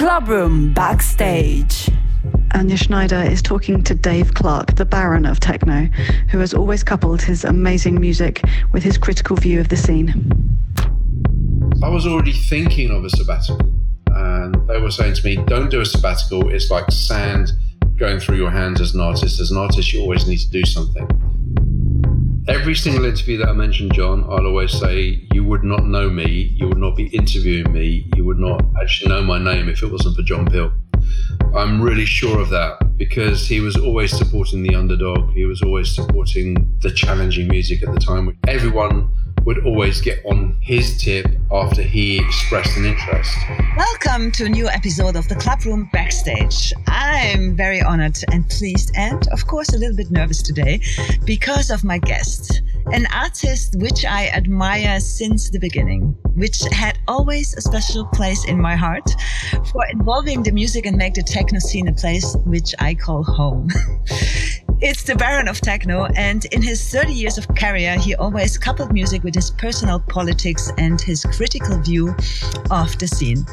Club Room Backstage. Anja Schneider is talking to Dave Clarke, the Baron of techno, who has always coupled his amazing music with his critical view of the scene. I was already thinking of a sabbatical, and they were saying to me, Don't do a sabbatical. It's like sand going through your hands as an artist. As an artist, you always need to do something. Every single interview that I mentioned, John, I'll always say, You would not know me, you would not be interviewing me, you would not actually know my name if it wasn't for John Peel. I'm really sure of that because he was always supporting the underdog. He was always supporting the challenging music at the time. Everyone would always get on his tip after he expressed an interest. Welcome to a new episode of the Club Room Backstage. I'm very honored and pleased, and of course, a little bit nervous today because of my guest, an artist which I admire since the beginning, which had always a special place in my heart for involving the music and make the techno scene a place which I call home. It's the Baron of Techno, and in his 30 years of career, he always coupled music with his personal politics and his critical view of the scene.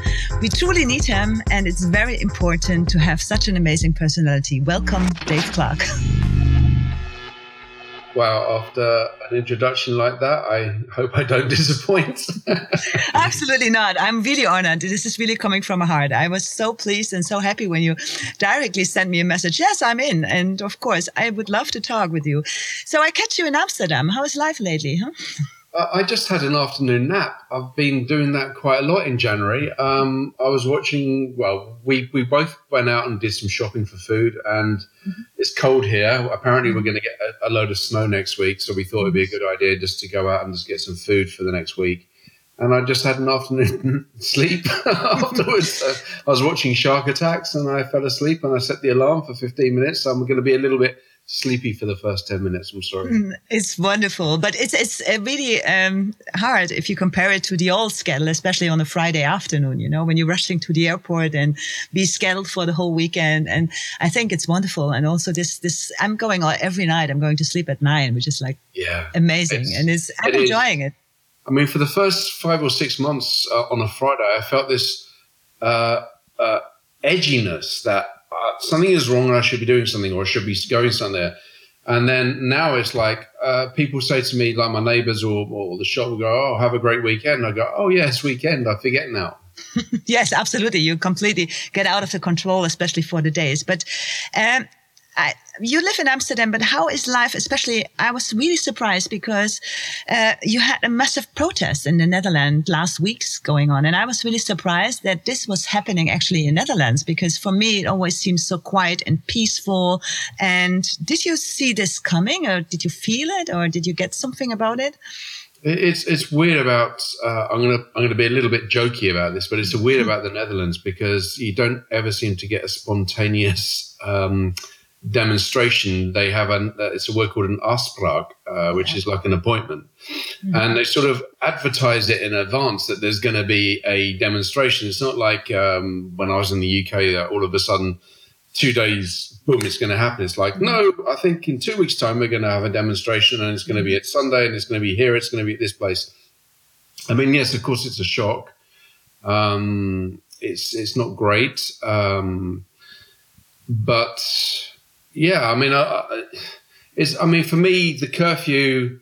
We truly need him, and it's very important to have such an amazing personality. Welcome, Dave Clarke. Wow, after an introduction like that, I hope I don't disappoint. Absolutely not. I'm really honored. This is really coming from my heart. I was so pleased and so happy when you directly sent me a message. Yes, I'm in. And of course, I would love to talk with you. So I catch you in Amsterdam. How is life lately? Huh? I just had an afternoon nap. I've been doing that quite a lot in January. Um, I was watching. Well, we we both went out and did some shopping for food, and mm-hmm. it's cold here. Apparently, we're going to get a, a, load of snow next week, so we thought it'd be a good idea just to go out and just get some food for the next week. And I just had an afternoon sleep afterwards. I was watching Shark Attacks, and I fell asleep, and I set the alarm for 15 minutes. So I'm going to be a little bit sleepy for the first 10 minutes. I'm sorry. Mm, it's wonderful, but it's, it's uh, really um, hard if you compare it to the old schedule, especially on a Friday afternoon, you know, when you're rushing to the airport and be scheduled for the whole weekend. And I think it's wonderful. And also this, this, I'm going every night, I'm going to sleep at nine, which is like yeah, amazing. It's, and it's, I'm it enjoying is. it. I mean, for the first five or six months uh, on a Friday, I felt this uh, uh edginess that something is wrong and I should be doing something or I should be going somewhere. And then now it's like uh, people say to me, like my neighbors or, or the shop will go, Oh, have a great weekend. I go, Oh, yes, weekend. I forget now. yes, absolutely. You completely get out of the control, especially for the days. But um, I, you live in Amsterdam, but how is life? Especially, I was really surprised because uh, you had a massive protest in the Netherlands last week's going on, and I was really surprised that this was happening actually in Netherlands because for me it always seems so quiet and peaceful. And did you see this coming, or did you feel it, or did you get something about it? It's it's weird about. Uh, I'm gonna I'm gonna be a little bit jokey about this, but it's weird mm-hmm. about the Netherlands because you don't ever seem to get a spontaneous. Um, demonstration, they have an uh, it's a word called an afspraak, uh, which is like an appointment, mm-hmm. and they sort of advertise it in advance that there's going to be a demonstration. It's not like um, when I was in the UK that all of a sudden two days, boom, it's going to happen. It's like, no, I think in two weeks' time we're going to have a demonstration, and it's going to be at Sunday, and it's going to be here, it's going to be at this place. I mean, yes, of course, it's a shock. Um, it's it's not great, um, but yeah, I mean, uh, it's. I mean, for me, the curfew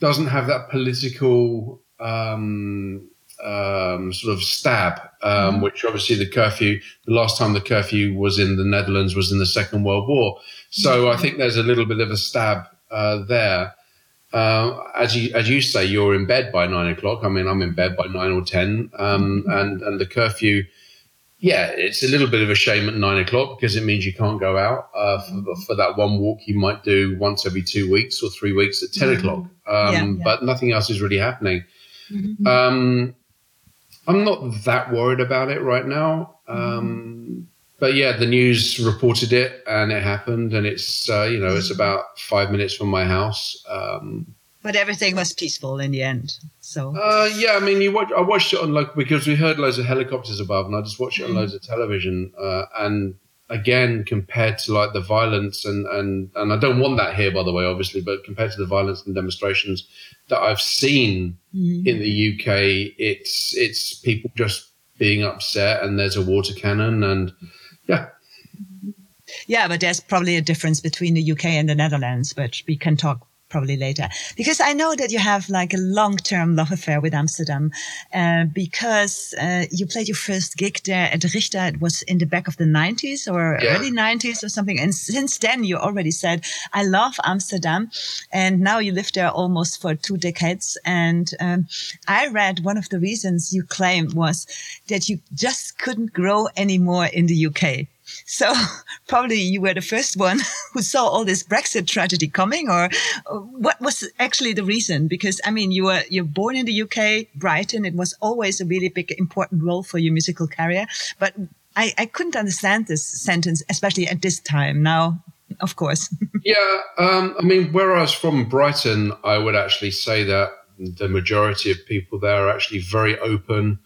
doesn't have that political um, um, sort of stab, um, mm. which obviously the curfew. The last time the curfew was in the Netherlands was in the Second World War, so mm. I think there's a little bit of a stab uh, there. Uh, as you as you say, you're in bed by nine o'clock. I mean, I'm in bed by nine or ten, um, mm. and and the curfew yeah, it's a little bit of a shame at nine o'clock because it means you can't go out uh, for, for, that one walk you might do once every two weeks or three weeks at 10 mm-hmm. o'clock. Um, yeah, yeah. But nothing else is really happening. Mm-hmm. Um, I'm not that worried about it right now. Um, mm-hmm. But yeah, the news reported it and it happened, and it's uh, you know it's mm-hmm. about five minutes from my house. Um, but everything was peaceful in the end. So uh, yeah, I mean, you watch. I watched it on like because we heard loads of helicopters above, and I just watched it on mm. loads of television. Uh, and again, compared to like the violence and and and I don't want that here, by the way, obviously, but compared to the violence and demonstrations that I've seen mm. in the UK, it's it's people just being upset, and there's a water cannon, and yeah. Yeah, but there's probably a difference between the UK and the Netherlands, which we can talk probably later. Because I know that you have like a long-term love affair with Amsterdam, uh, because uh, you played your first gig there at Richter. It was in the back of the 90s or yeah. early 90s or something. And since then, you already said, I love Amsterdam. And now you live there almost for two decades. And um, I read one of the reasons you claimed was that you just couldn't grow anymore in the UK. So probably you were the first one who saw all this Brexit tragedy coming, or what was actually the reason? Because I mean, you were you're born in the UK, Brighton. It was always a really big, important role for your musical career. But I, I couldn't understand this sentence, especially at this time. Now, of course. yeah, um, I mean, where I was from, Brighton, I would actually say that the majority of people there are actually very open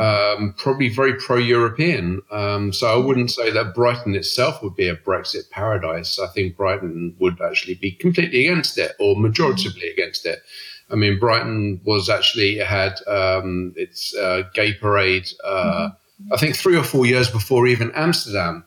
um, probably very pro-European. Um, so I wouldn't say that Brighton itself would be a Brexit paradise. I think Brighton would actually be completely against it, or majoritively against it. I mean, Brighton was actually had um, its uh, gay parade. Uh, mm-hmm. I think three or four years before even Amsterdam.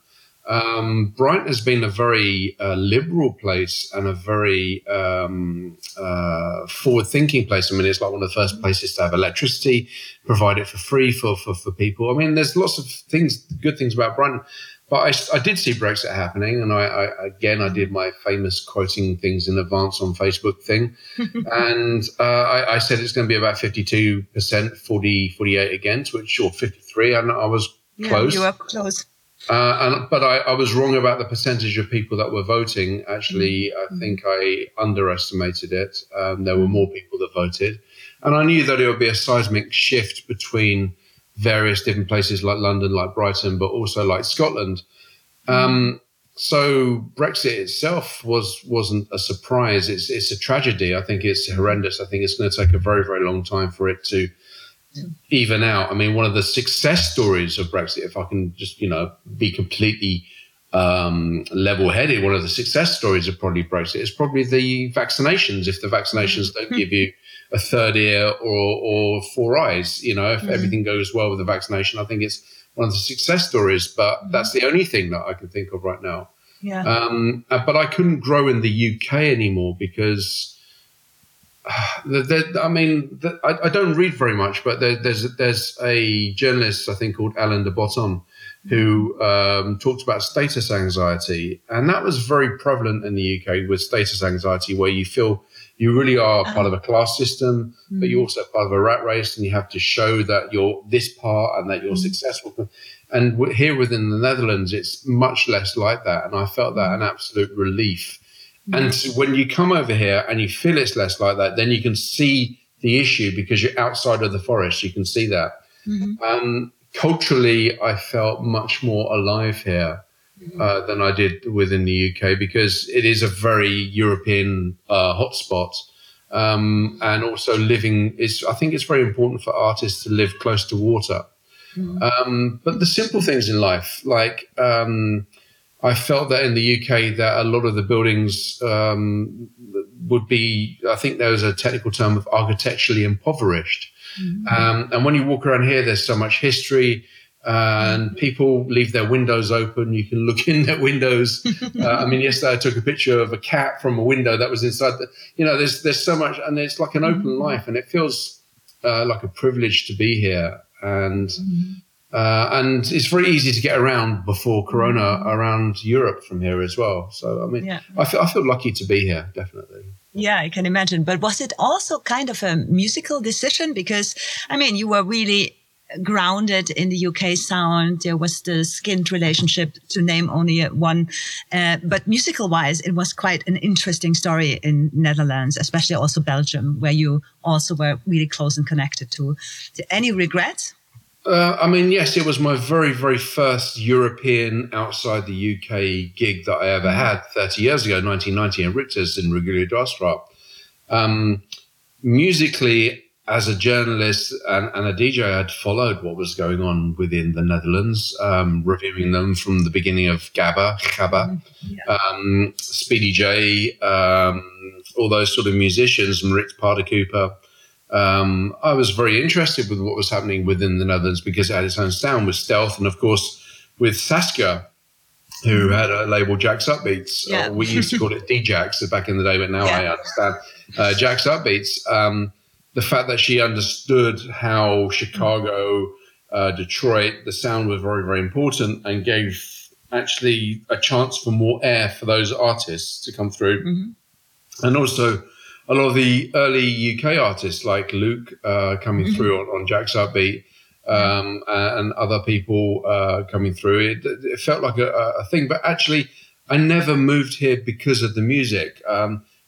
Um, Brighton has been a very uh, liberal place and a very um, uh, forward-thinking place. I mean, it's like one of the first places to have electricity, provide it for free for, for, for people. I mean, there's lots of things, good things about Brighton. But I, I did see Brexit happening, and I, I, again I did my famous quoting things in advance on Facebook thing, and uh, I, I, said it's going to be about fifty two percent, 40, 48 against, which or fifty three, and I was close. Yeah, you were close. Uh, and but I, I, was wrong about the percentage of people that were voting. Actually, mm-hmm. I think I underestimated it. Um, there were more people that voted, and I knew that it would be a seismic shift between various different places like London, like Brighton, but also like Scotland. Um, so Brexit itself was wasn't a surprise. It's it's a tragedy. I think it's horrendous. I think it's going to take a very very long time for it to even out. I mean, one of the success stories of Brexit, if I can just, you know, be completely um, level headed, one of the success stories of probably Brexit is probably the vaccinations. If the vaccinations don't give you a third ear or, or four eyes, you know, if mm-hmm. everything goes well with the vaccination, I think it's one of the success stories. But mm-hmm. that's the only thing that I can think of right now. Yeah. Um, uh, but I couldn't grow in the UK anymore because I mean, I, I, don't read very much, but there, there's there's a journalist I think called Alain de Botton who um, talked about status anxiety, and that was very prevalent in the UK with status anxiety, where you feel you really are part of a class system, mm. but you're also part of a rat race, and you have to show that you're this part and that you're mm. successful. And here within the Netherlands, it's much less like that, and I felt that an absolute relief and when you come over here and you feel it's less like that, then you can see the issue because you're outside of the forest. You can see that. Mm-hmm. Um, culturally, I felt much more alive here mm-hmm. uh, than I did within the UK because it is a very European uh, hotspot. Um, and also living is, I think it's very important for artists to live close to water. Mm-hmm. Um, but the simple things in life, like, um, I felt that in the UK that a lot of the buildings um, would be, I think there was a technical term of architecturally impoverished. Mm-hmm. Um, and when you walk around here, there's so much history. and mm-hmm. people leave their windows open. You can look in their windows. uh, I mean, yesterday I took a picture of a cat from a window that was inside. The, you know, there's there's so much, and it's like an open mm-hmm. life, and it feels uh, like a privilege to be here. And mm-hmm. Uh, and it's very easy to get around before Corona mm-hmm. around Europe from here as well. So, I mean, yeah. I, feel, I feel lucky to be here, definitely. Yeah, I can imagine. But was it also kind of a musical decision? Because, I mean, you were really grounded in the UK sound. There was the Skint relationship, to name only one. Uh, but musical wise, it was quite an interesting story in Netherlands, especially also Belgium, where you also were really close and connected to. Any regrets? Uh, I mean, yes, it was my very, very first European outside the UK gig that I ever had 30 years ago, 1990, in Richter's in Reguliersdwarsstraat. Um, musically, as a journalist and, and, a DJ, I had followed what was going on within the Netherlands, um, reviewing them from the beginning of Gabba, Gabba, yeah. um, Speedy J, um, all those sort of musicians, and Rick Parder Cooper. Um, I was very interested with what was happening within the Netherlands because it had its own sound with stealth, and of course with Saskia, who had a label Jack's Upbeats. Yeah. Uh, we used to call it DJax back in the day, but now Yeah. I understand uh, Jack's Upbeats. Um, the fact that she understood how Chicago, uh, Detroit, the sound was very, very important and gave actually a chance for more air for those artists to come through. Mhm. And also a lot of the early UK artists like Luke uh, coming Mhm. through on, on Jack's Upbeat um, and other people uh, coming through. It, it felt like a, a thing, but actually, I never moved here because of the music.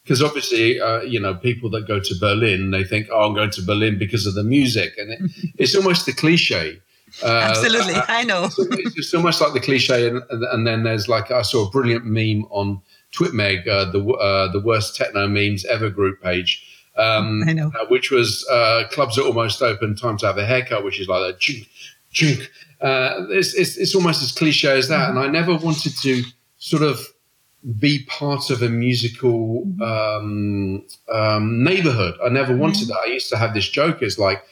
Because obviously, uh, you know, people that go to Berlin, they think, "Oh, I'm going to Berlin because of the music," and it, it's almost the cliche. Uh, Absolutely, I know. it's just almost like the cliche, and, and then there's like I saw a brilliant meme on Twitmeg, uh, the uh, the worst techno memes ever group page, um, I know. uh, which was uh, clubs are almost open, time to have a haircut, which is like a chink, chink. Uh, it's, it's it's almost as cliche as that, and I never wanted to sort of be part of a musical um, um, neighborhood. I never wanted that. I used to have this joke. It's like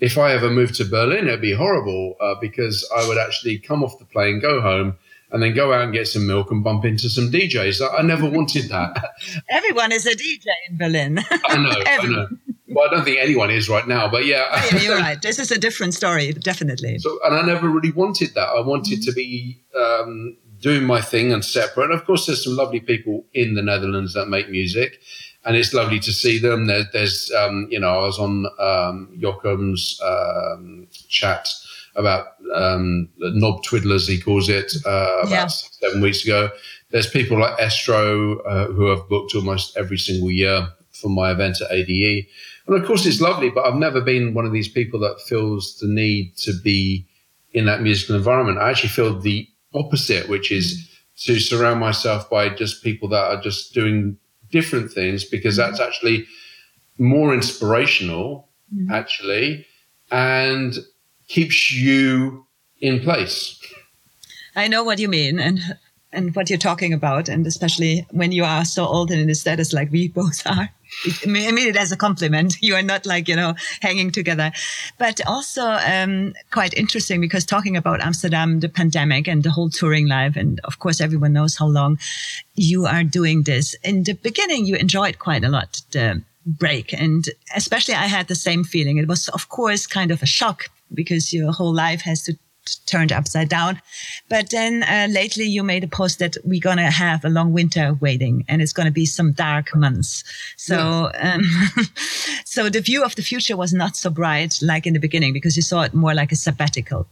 if I ever moved to Berlin, it'd be horrible uh, because I would actually come off the plane, go home, and then go out and get some milk and bump into some DJs. I, I never wanted that. Everyone is a DJ in Berlin. I know, I know. Well, I don't think anyone is right now, but yeah. yeah, you're right. This is a different story, definitely. So, and I never really wanted that. I wanted to be um, doing my thing and separate. And of course, there's some lovely people in the Netherlands that make music, and it's lovely to see them. There, there's, um, you know, I was on um, Jochum's um, chat about um, the knob twiddlers, he calls it, uh, about Yeah. seven weeks ago. There's people like Estroe uh, who have booked almost every single year for my event at ADE. And of course, it's lovely, but I've never been one of these people that feels the need to be in that musical environment. I actually feel the opposite, which is to surround myself by just people that are just doing different things because that's actually more inspirational, Mhm. actually, and keeps you in place. I know what you mean and and what you're talking about, and especially when you are so old and in a status like we both are. I mean it as a compliment. You are not like, you know, hanging together. But also um, quite interesting because talking about Amsterdam, the pandemic and the whole touring life, and of course everyone knows how long you are doing this. In the beginning, you enjoyed quite a lot the break. And especially I had the same feeling. It was, of course, kind of a shock because your whole life has to turned upside down. But then uh, lately you made a post that we're going to have a long winter waiting and it's going to be some dark months. So, um, so the view of the future was not so bright like in the beginning because you saw it more like a sabbatical.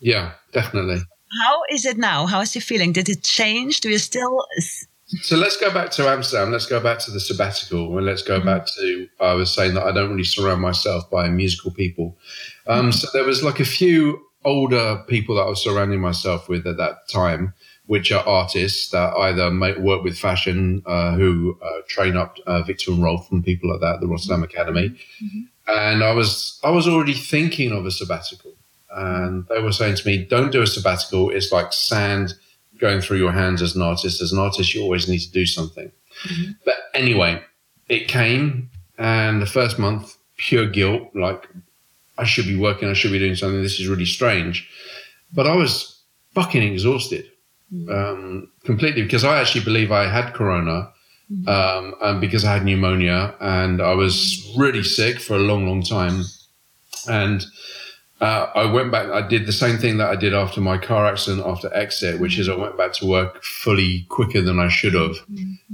Yeah, definitely. How is it now? How is your feeling? Did it change? Do you still? So let's go back to Amsterdam. Let's go back to the sabbatical, and let's go back to. I was saying that I don't really surround myself by musical people. Um, So there was like a few older people that I was surrounding myself with at that time, which are artists that either make, work with fashion, uh, who uh, train up uh, Viktor and Rolf and people like that, at the Rotterdam Academy. And I was I was already thinking of a sabbatical, and they were saying to me, "Don't do a sabbatical. It's like sand." Going through your hands as an artist. As an artist, you always need to do something. But anyway, it came, and the first month, pure guilt. Like, I should be working, I should be doing something. This is really strange. But I was fucking exhausted um, completely because I actually believe I had corona. Um, and because I had pneumonia and I was really sick for a long, long time. And uh, I went back. I did the same thing that I did after my car accident after exit, which is I went back to work fully quicker than I should have.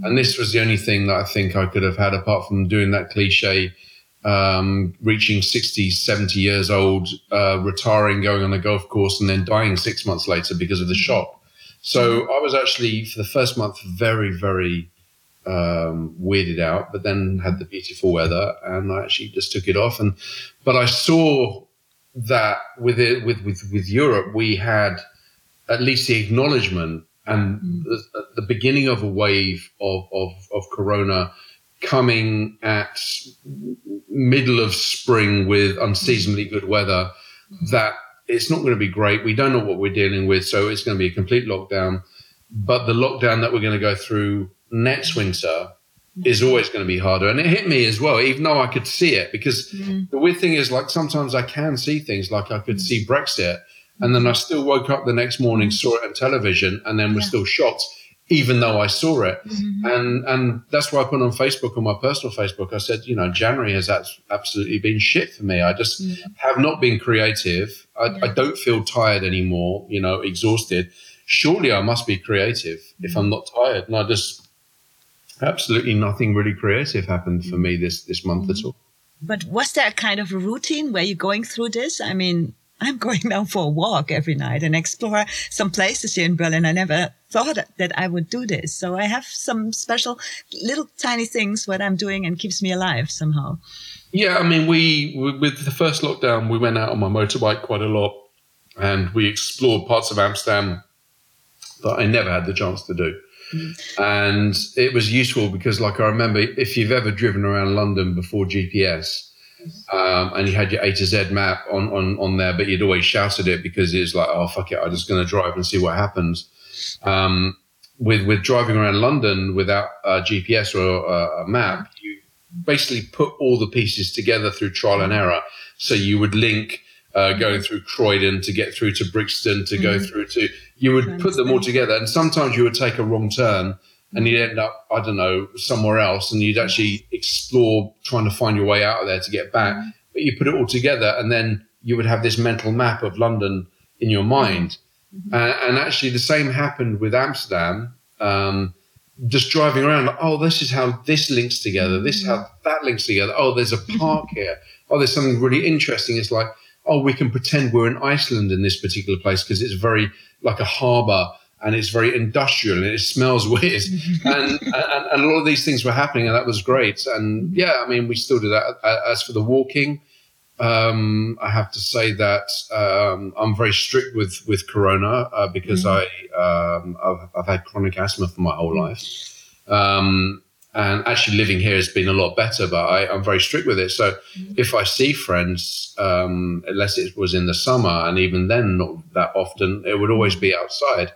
And this was the only thing that I think I could have had, apart from doing that cliche, um, reaching 60, 70 years old, uh, retiring, going on a golf course, and then dying six months later because of the shock. So I was actually, for the first month, very, very um, weirded out, but then had the beautiful weather, and I actually just took it off. And but I saw that with it with with with Europe, we had at least the acknowledgement and mm. the, the beginning of a wave of, of of Corona coming at middle of spring with unseasonably good weather. Mm. That it's not going to be great. We don't know what we're dealing with, so it's going to be a complete lockdown. But the lockdown that we're going to go through next winter is always going to be harder. And it hit me as well, even though I could see it. Because Mm-hmm. the weird thing is, like, sometimes I can see things, like I could see Brexit, and then I still woke up the next morning, saw it on television, and then was Yeah. still shocked, even though I saw it. Mm-hmm. And and that's why I put on Facebook, on my personal Facebook, I said, you know, January has absolutely been shit for me. I just have not been creative. I, I don't feel tired anymore, you know, exhausted. Surely I must be creative if I'm not tired. And I just absolutely nothing really creative happened for me this this month at all. But was there a kind of a routine where you're going through this? I mean, I'm going now for a walk every night and explore some places here in Berlin. I never thought that I would do this. So I have some special little tiny things what I'm doing and keeps me alive somehow. Yeah, I mean, we we- with the first lockdown, we went out on my motorbike quite a lot, and we explored parts of Amsterdam that I never had the chance to do. And it was useful because, like, I remember if you've ever driven around London before GPS, um, and you had your A to Z map on, on, on there, but you'd always shouted it because it's like, oh, fuck it, I'm just going to drive and see what happens. Um, with, with driving around London without a GPS or a, a map, you basically put all the pieces together through trial and error. So you would link uh, going through Croydon to get through to Brixton to go through to, you would put them all together. And sometimes you would take a wrong turn and you'd end up, I don't know, somewhere else and you'd actually explore trying to find your way out of there to get back. But you put it all together and then you would have this mental map of London in your mind. Uh, and actually, the same happened with Amsterdam. Um, just driving around, like, oh, this is how this links together. This is how that links together. Oh, there's a park here. Oh, there's something really interesting. It's like, oh, we can pretend we're in Iceland in this particular place because it's very like a harbour and it's very industrial and it smells weird. and, and, and a lot of these things were happening, and that was great. And yeah, I mean, we still do that. As for the walking, um, I have to say that um, I'm very strict with with Corona uh, because I um, I've, I've had chronic asthma for my whole life, um, and actually living here has been a lot better. But I, I'm very strict with it. So if I see friends, um, unless it was in the summer, and even then not that often, it would always be outside.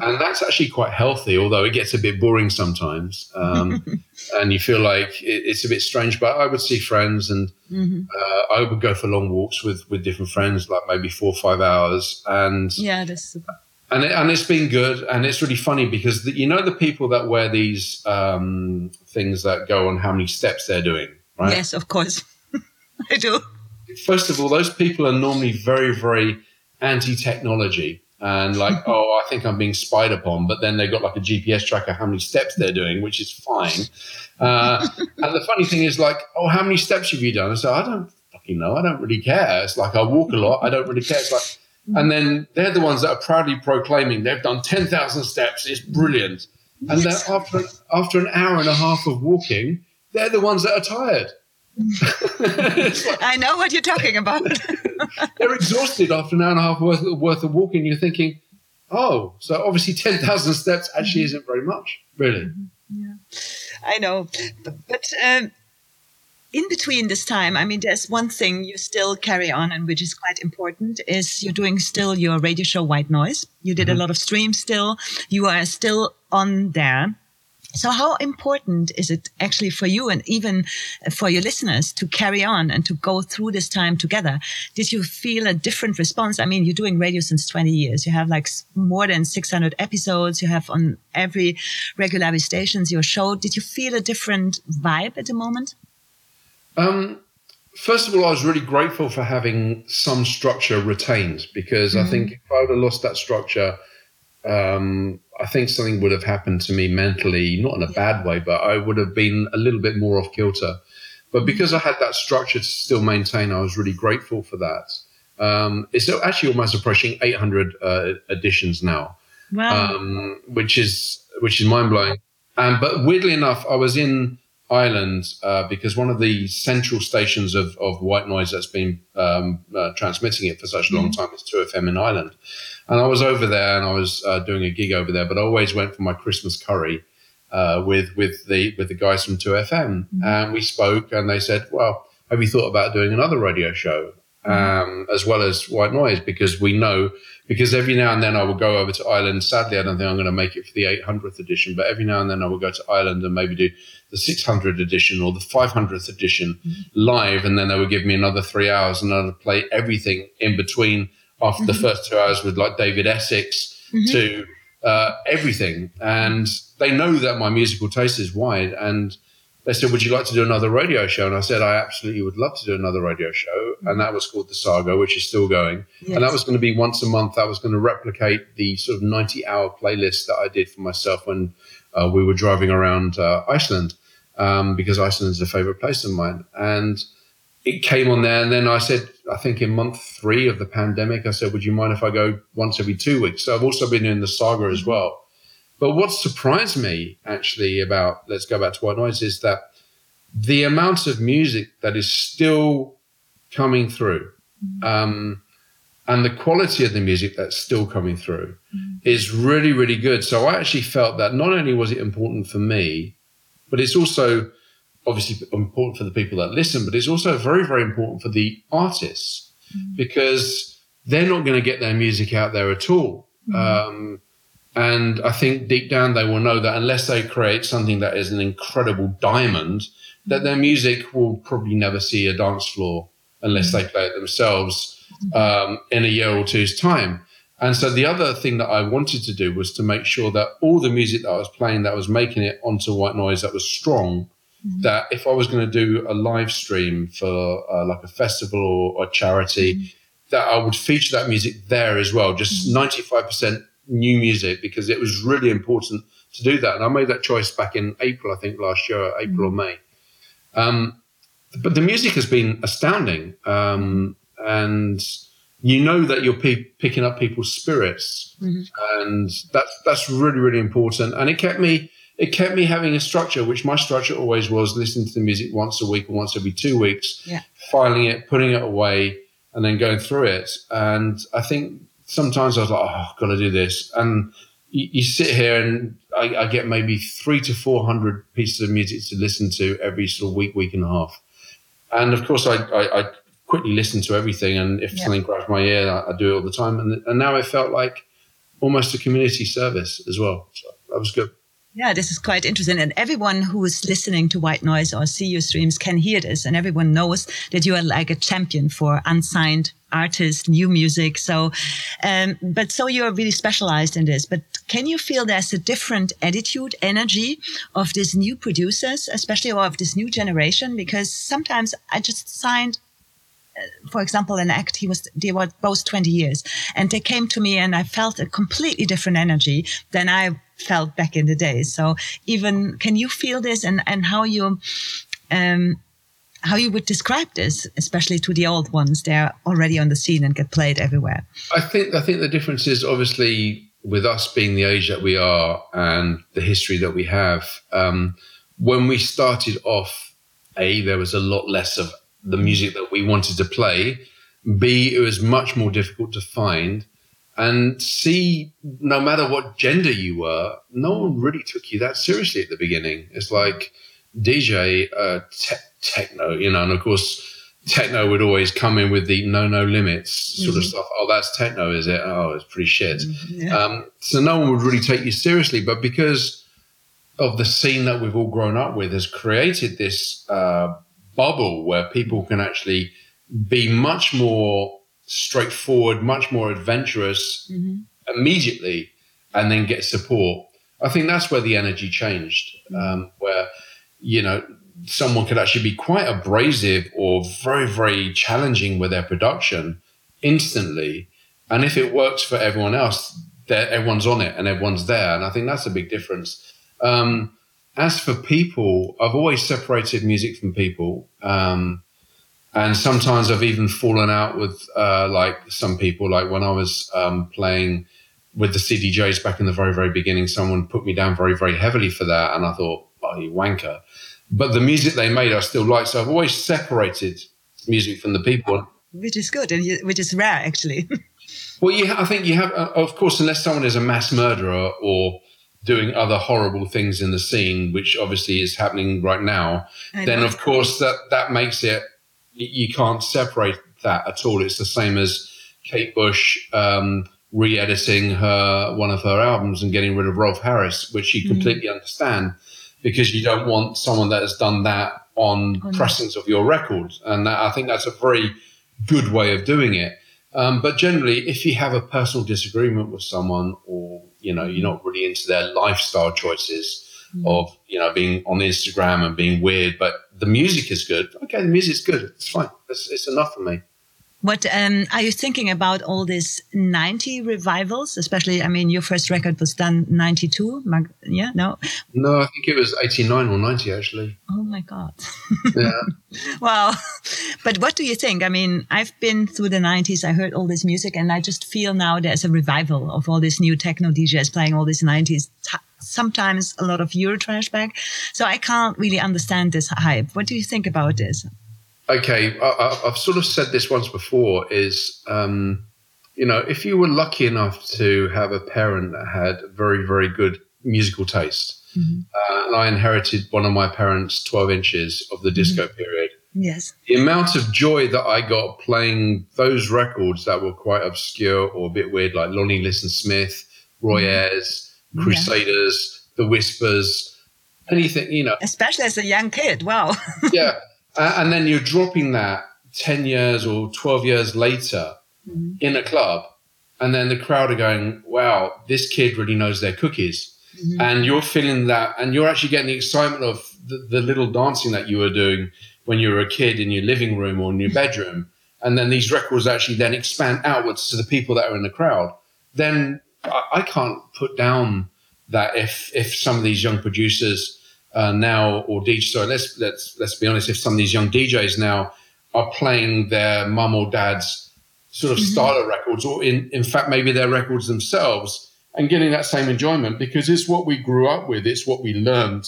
And that's actually quite healthy, although it gets a bit boring sometimes. Um, and you feel like it, it's a bit strange. But I would see friends and uh, I would go for long walks with, with different friends, like maybe four or five hours. And Yeah, that's super. And, it, and it's been good. And it's really funny because the, you know the people that wear these um, things that go on how many steps they're doing, right? Yes, of course. I do. first of all, those people are normally very, very anti-technology and like, oh, I think I'm being spied upon. But then they've got like a GPS tracker how many steps they're doing, which is fine. Uh, and the funny thing is like, oh, how many steps have you done? I said, I don't fucking know. I don't really care. It's like I walk a lot. I don't really care. It's like, Mm. and then they're the ones that are proudly proclaiming they've done ten thousand steps. It's brilliant. And then after after an hour and a half of walking, they're the ones that are tired. Mm. Like- I know what you're talking about. they're exhausted after an hour and a half worth, worth of walking. You're thinking, oh, so obviously 10,000 steps actually mm-hmm. isn't very much, really. Mm-hmm. Yeah. I know, but, but um, in between this time, I mean, there's one thing you still carry on, and which is quite important, is you're doing still your radio show White Noise. You did a mm-hmm. lot of streams still. You are still on there. So, how important is it actually for you and even for your listeners to carry on and to go through this time together? Did you feel a different response? I mean, you're doing radio since 20 years. You have like more than 600 episodes. You have on every regular stations your show. Did you feel a different vibe at the moment? Um, first of all, I was really grateful for having some structure retained because I think if I would have lost that structure, um, I think something would have happened to me mentally, not in a bad way, but I would have been a little bit more off kilter. But because I had that structure to still maintain, I was really grateful for that. Um, it's actually almost approaching 800 uh, editions now Wow. um, which is which is mind blowing. Um, but weirdly enough, I was in Ireland uh, because one of the central stations of, of white noise that's been um, uh, transmitting it for such a long time is 2FM in Ireland. And I was over there and I was uh, doing a gig over there, but I always went for my Christmas curry uh, with with the with the guys from 2FM. And we spoke and they said, Well, have you thought about doing another radio show? um, as well as white noise because we know because every now and then I will go over to Ireland. Sadly, I don't think I'm going to make it for the 800th edition, but every now and then I will go to Ireland and maybe do the 600th edition or the 500th edition mm-hmm. live, and then they would give me another three hours and I'd play everything in between after mm-hmm. the first two hours with like David Essex mm-hmm. to uh, everything, and they know that my musical taste is wide and they said, Would you like to do another radio show? And I said, I absolutely would love to do another radio show. And that was called The Saga, which is still going. Yes. And that was going to be once a month. I was going to replicate the sort of 90 hour playlist that I did for myself when uh, we were driving around uh, Iceland, um, because Iceland is a favorite place of mine. And it came on there. And then I said, I think in month three of the pandemic, I said, Would you mind if I go once every two weeks? So I've also been doing The Saga as well. But what surprised me actually about Let's Go Back to White Noise is that the amount of music that is still coming through mm-hmm. um, and the quality of the music that's still coming through mm-hmm. is really, really good. So I actually felt that not only was it important for me, but it's also obviously important for the people that listen, but it's also very, very important for the artists mm-hmm. because they're not going to get their music out there at all. Mm-hmm. Um, and I think deep down they will know that unless they create something that is an incredible diamond, that their music will probably never see a dance floor unless they play it themselves um, in a year or two's time. And so the other thing that I wanted to do was to make sure that all the music that I was playing that was making it onto white noise that was strong, mm-hmm. that if I was going to do a live stream for uh, like a festival or a charity, mm-hmm. that I would feature that music there as well, just 95% mm-hmm new music because it was really important to do that. And I made that choice back in April, I think last year, April mm-hmm. or May. Um, but the music has been astounding. Um, and you know that you're pe- picking up people's spirits. Mm-hmm. And that's, that's really, really important. And it kept me, it kept me having a structure, which my structure always was listening to the music once a week or once every two weeks, yeah. filing it, putting it away, and then going through it. And I think sometimes I was like, oh, I've got to do this. And you, you sit here and I, I, get maybe three to 400 pieces of music to listen to every sort of week, week and a half. And of course, I, I, I quickly listen to everything. And if yeah. something grabs my ear, I, I, do it all the time. And, and now it felt like almost a community service as well. So that was good. Yeah, this is quite interesting. And everyone who is listening to White Noise or see your streams can hear this. And everyone knows that you are like a champion for unsigned artists, new music. So, um, but so you're really specialized in this. But can you feel there's a different attitude, energy of these new producers, especially of this new generation? Because sometimes I just signed for example, an act, he was, they were both 20 years and they came to me and I felt a completely different energy than I felt back in the day. So even, can you feel this and, and how you, um, how you would describe this, especially to the old ones. They're already on the scene and get played everywhere. I think I think the difference is obviously with us being the age that we are and the history that we have. Um, when we started off, a there was a lot less of the music that we wanted to play. B it was much more difficult to find. And C, no matter what gender you were, no one really took you that seriously at the beginning. It's like DJ, uh, te- techno, you know, and of course, techno would always come in with the no no limits sort mm-hmm. of stuff. Oh, that's techno, is it? Oh, it's pretty shit. Mm-hmm. Yeah. Um, so no one would really take you seriously. But because of the scene that we've all grown up with, has created this uh, bubble where people can actually be much more straightforward, much more adventurous mm-hmm. immediately, and then get support. I think that's where the energy changed, mm-hmm. um, where you know someone could actually be quite abrasive or very, very challenging with their production instantly. And if it works for everyone else, everyone's on it and everyone's there. And I think that's a big difference. Um, as for people, I've always separated music from people. Um, and sometimes I've even fallen out with uh, like some people. Like when I was um, playing with the CDJs back in the very, very beginning, someone put me down very, very heavily for that. And I thought, oh, you wanker but the music they made I still like. So I've always separated music from the people. Which is good, and which is rare actually. well, you, I think you have, uh, of course, unless someone is a mass murderer or doing other horrible things in the scene, which obviously is happening right now, then of course that that makes it you can't separate that at all. It's the same as Kate Bush um, re-editing her one of her albums and getting rid of Rolf Harris, which you completely mm. understand because you don't want someone that has done that on oh, pressings of your records, and that, I think that's a very good way of doing it. Um, but generally, if you have a personal disagreement with someone, or you know you're not really into their lifestyle choices mm. of you know being on Instagram and being weird, but the music is good. Okay, the music's good. It's fine. It's, it's enough for me. What um, are you thinking about all these 90 revivals? Especially, I mean, your first record was done 92. Yeah, no? No, I think it was 89 or 90, actually. Oh my God. Yeah. well, but what do you think? I mean, I've been through the 90s, I heard all this music, and I just feel now there's a revival of all these new techno DJs playing all these 90s. Sometimes a lot of Eurotrash back. So I can't really understand this hype. What do you think about this? Okay, I, have sort of said this once before is, um, you know, if you were lucky enough to have a parent that had very, very good musical taste, mm-hmm. uh, and I inherited one of my parents' 12 inches of the disco mm-hmm. period. Yes. The amount of joy that I got playing those records that were quite obscure or a bit weird, like Lonnie Liston Smith, Roy mm-hmm. Ayers, Crusaders, yeah. The Whispers, anything, you know. Especially as a young kid. Wow. yeah. Uh, and then you're dropping that 10 years or 12 years later mm-hmm. in a club. And then the crowd are going, wow, this kid really knows their cookies. Mm-hmm. And you're feeling that, and you're actually getting the excitement of the, the, little dancing that you were doing when you were a kid in your living room or in your bedroom. And then these records actually then expand outwards to the people that are in the crowd. Then I, I can't put down that if if some of these young producers uh, now or DJ. So let's let's let's be honest. If some of these young DJs now are playing their mum or dad's sort of mm-hmm. style records, or in in fact maybe their records themselves, and getting that same enjoyment because it's what we grew up with. It's what we learned.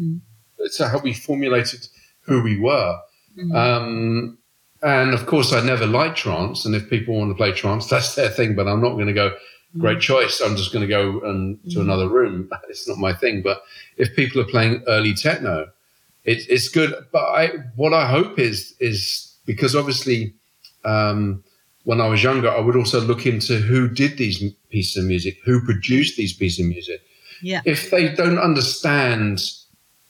Mm-hmm. It's how we formulated who we were. Mm-hmm. Um, and of course, I never liked trance. And if people want to play trance, that's their thing. But I'm not going to go great choice. I'm just going to go and to mm. another room. It's not my thing. But if people are playing early techno, it, it's good. But I, what I hope is is because obviously, um, when I was younger, I would also look into who did these pieces of music, who produced these pieces of music. Yeah. If they don't understand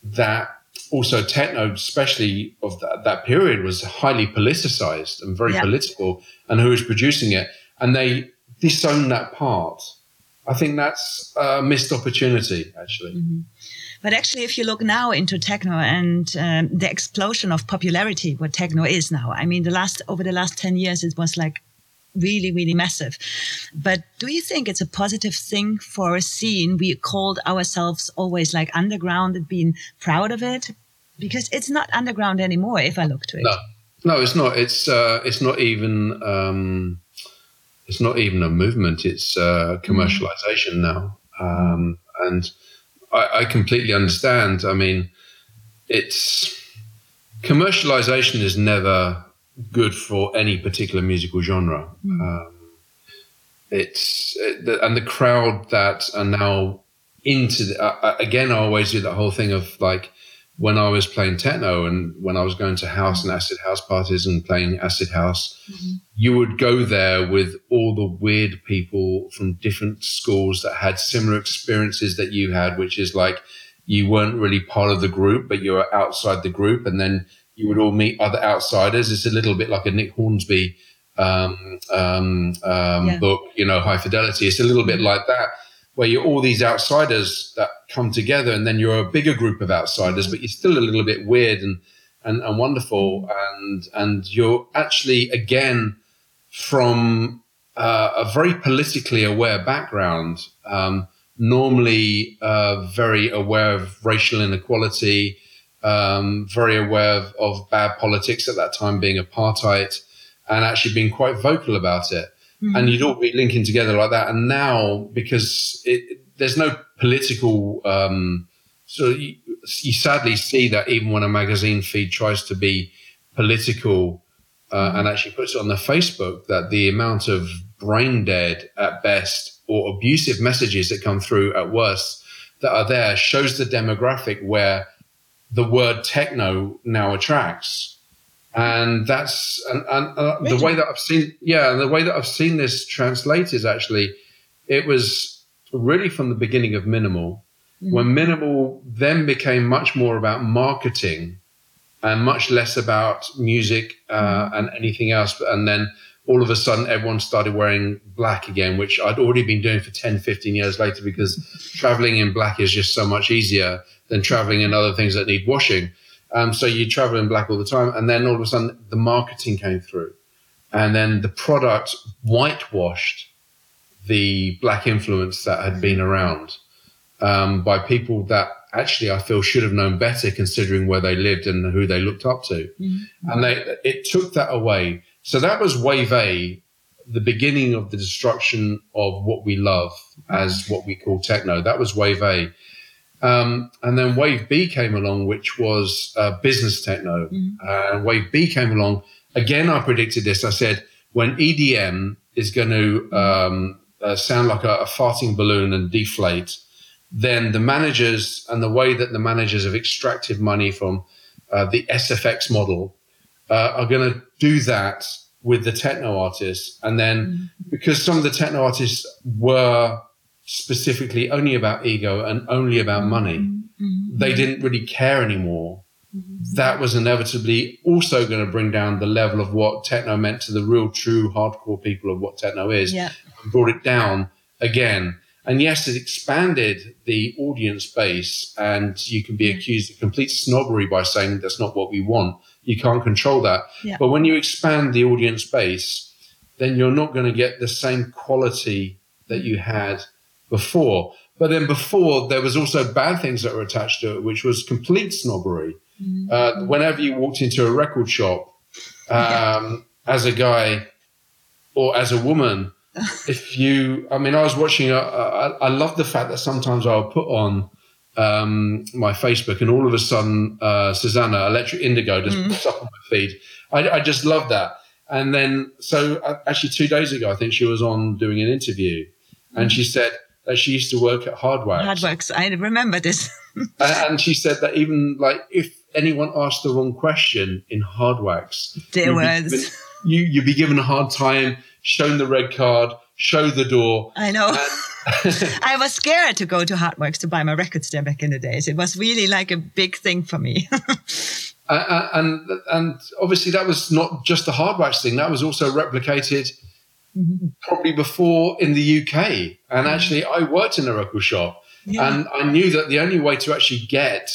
that also techno, especially of that, that period, was highly politicized and very yeah. political, and who was producing it, and they disown that part. I think that's a missed opportunity, actually. Mm-hmm. But actually, if you look now into techno and um, the explosion of popularity, what techno is now, I mean, the last over the last ten years, it was like really, really massive. But do you think it's a positive thing for a scene? We called ourselves always like underground and being proud of it because it's not underground anymore. If I look to it, no, no, it's not. It's uh, it's not even. Um, it's not even a movement; it's uh, commercialization now, um, and I, I, completely understand. I mean, it's commercialization is never good for any particular musical genre. Mm. Um, it's and the crowd that are now into the, uh, again. I always do that whole thing of like when I was playing techno and when I was going to house and acid house parties and playing acid house, mm-hmm. you would go there with all the weird people from different schools that had similar experiences that you had, which is like you weren't really part of the group, but you were outside the group. And then you would all meet other outsiders. It's a little bit like a Nick Hornby um, um, um, yeah. book, you know, High Fidelity. It's a little bit like that where you're all these outsiders that come together and then you're a bigger group of outsiders, but you're still a little bit weird and, and, and wonderful. And, and you're actually, again, from uh, a very politically aware background, um, normally uh, very aware of racial inequality, um, very aware of, of, bad politics at that time being apartheid, and actually being quite vocal about it mm-hmm. and you'd all be linking together like that. And now, because it, there's no political, um, so you, you, sadly see that even when a magazine feed tries to be political uh, mm-hmm. and actually puts it on the Facebook, that the amount of brain dead at best or abusive messages that come through at worst that are there shows the demographic where the word techno now attracts and that's and, and uh, the way that I've seen yeah, and the way that I've seen this translate is actually it was really from the beginning of minimal mm-hmm. when minimal then became much more about marketing and much less about music uh, mm-hmm. and anything else and then all of a sudden everyone started wearing black again which i'd already been doing for 10 15 years later because traveling in black is just so much easier than traveling in other things that need washing um, so you travel in black all the time and then all of a sudden the marketing came through and then the product whitewashed the black influence that had been around um, by people that actually I feel should have known better considering where they lived and who they looked up to. Mm-hmm. And they, it took that away. So that was wave A, the beginning of the destruction of what we love as what we call techno. That was wave A. Um, and then wave B came along, which was uh, business techno. Mm-hmm. Uh, and wave B came along. Again, I predicted this. I said, when EDM is going to um, uh, sound like a, a farting balloon and deflate, then the managers and the way that the managers have extracted money from uh, the SFX model uh, are going to do that with the techno artists. And then mm-hmm. because some of the techno artists were specifically only about ego and only about money, mm-hmm. they didn't really care anymore. Mm-hmm. That was inevitably also going to bring down the level of what techno meant to the real, true, hardcore people of what techno is, yeah. and brought it down again. And yes, it expanded the audience base, and you can be accused of complete snobbery by saying that's not what we want. You can't control that. Yeah. But when you expand the audience base, then you're not going to get the same quality that you had before. But then before, there was also bad things that were attached to it, which was complete snobbery. Mm-hmm. Uh, whenever you walked into a record shop um, as a guy or as a woman, if you, I mean, I was watching, uh, I, I love the fact that sometimes I'll put on um, my Facebook and all of a sudden, uh, Susannah, Electric Indigo, just mm. pops up on my feed. I, I just love that. And then, so uh, actually, two days ago, I think she was on doing an interview and she said that she used to work at Hardwax. Hardwax, I remember this. and she said that even like if anyone asked the wrong question in Hardwax, there was. you, you'd be given a hard time shown the red card, show the door. I know. I was scared to go to Hardwax to buy my records there back in the days. It was really like a big thing for me. uh, and and obviously that was not just the Hardwax thing. That was also replicated. Probably before in the UK. And mm-hmm. actually, I worked in a record shop, yeah. and I knew that the only way to actually get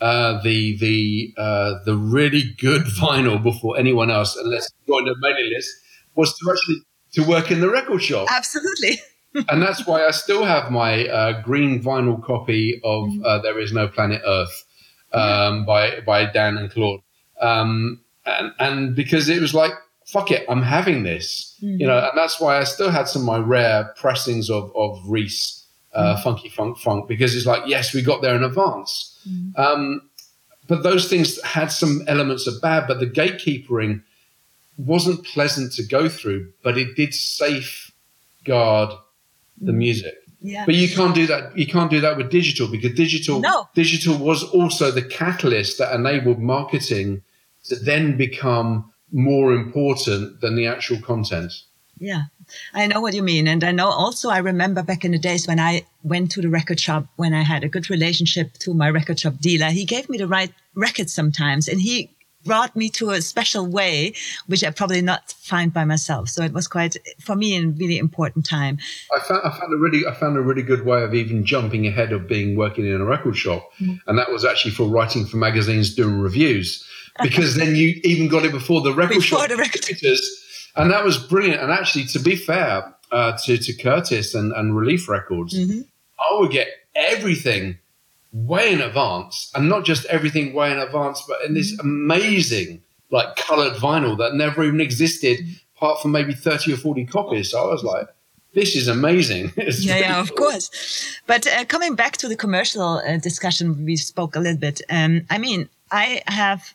uh, the the uh, the really good vinyl before anyone else, unless you joined a mailing list, was to actually to work in the record shop. Absolutely. and that's why I still have my uh, green vinyl copy of mm. uh, "There Is No Planet Earth" um, by by Dan and Claude, um, and and because it was like fuck it, I'm having this, mm. you know, and that's why I still had some of my rare pressings of of Reese, uh, mm. Funky Funk Funk, because it's like yes, we got there in advance. Mm. Um, but those things had some elements of bad, but the gatekeepering wasn't pleasant to go through, but it did safeguard the mm. music. Yeah. But you can't do that. You can't do that with digital because digital no. digital was also the catalyst that enabled marketing to then become more important than the actual content. Yeah, I know what you mean. And I know also, I remember back in the days when I went to the record shop, when I had a good relationship to my record shop dealer, he gave me the right records sometimes. And he brought me to a special way, which I probably not find by myself. So it was quite, for me, a really important time. I found, I found a really, I found a really good way of even jumping ahead of being working in a record shop, mm. and that was actually for writing for magazines, doing reviews, because then you even got it before the record before shop the record. and that was brilliant. And actually, to be fair uh, to to Curtis and, and Relief Records, mm-hmm. I would get everything way in advance, and not just everything way in advance, but in this amazing like colored vinyl that never even existed, apart from maybe thirty or forty copies. So I was like, this is amazing. Yeah, yeah, cool. of course. But uh, coming back to the commercial uh, discussion, we spoke a little bit. Um, I mean, I have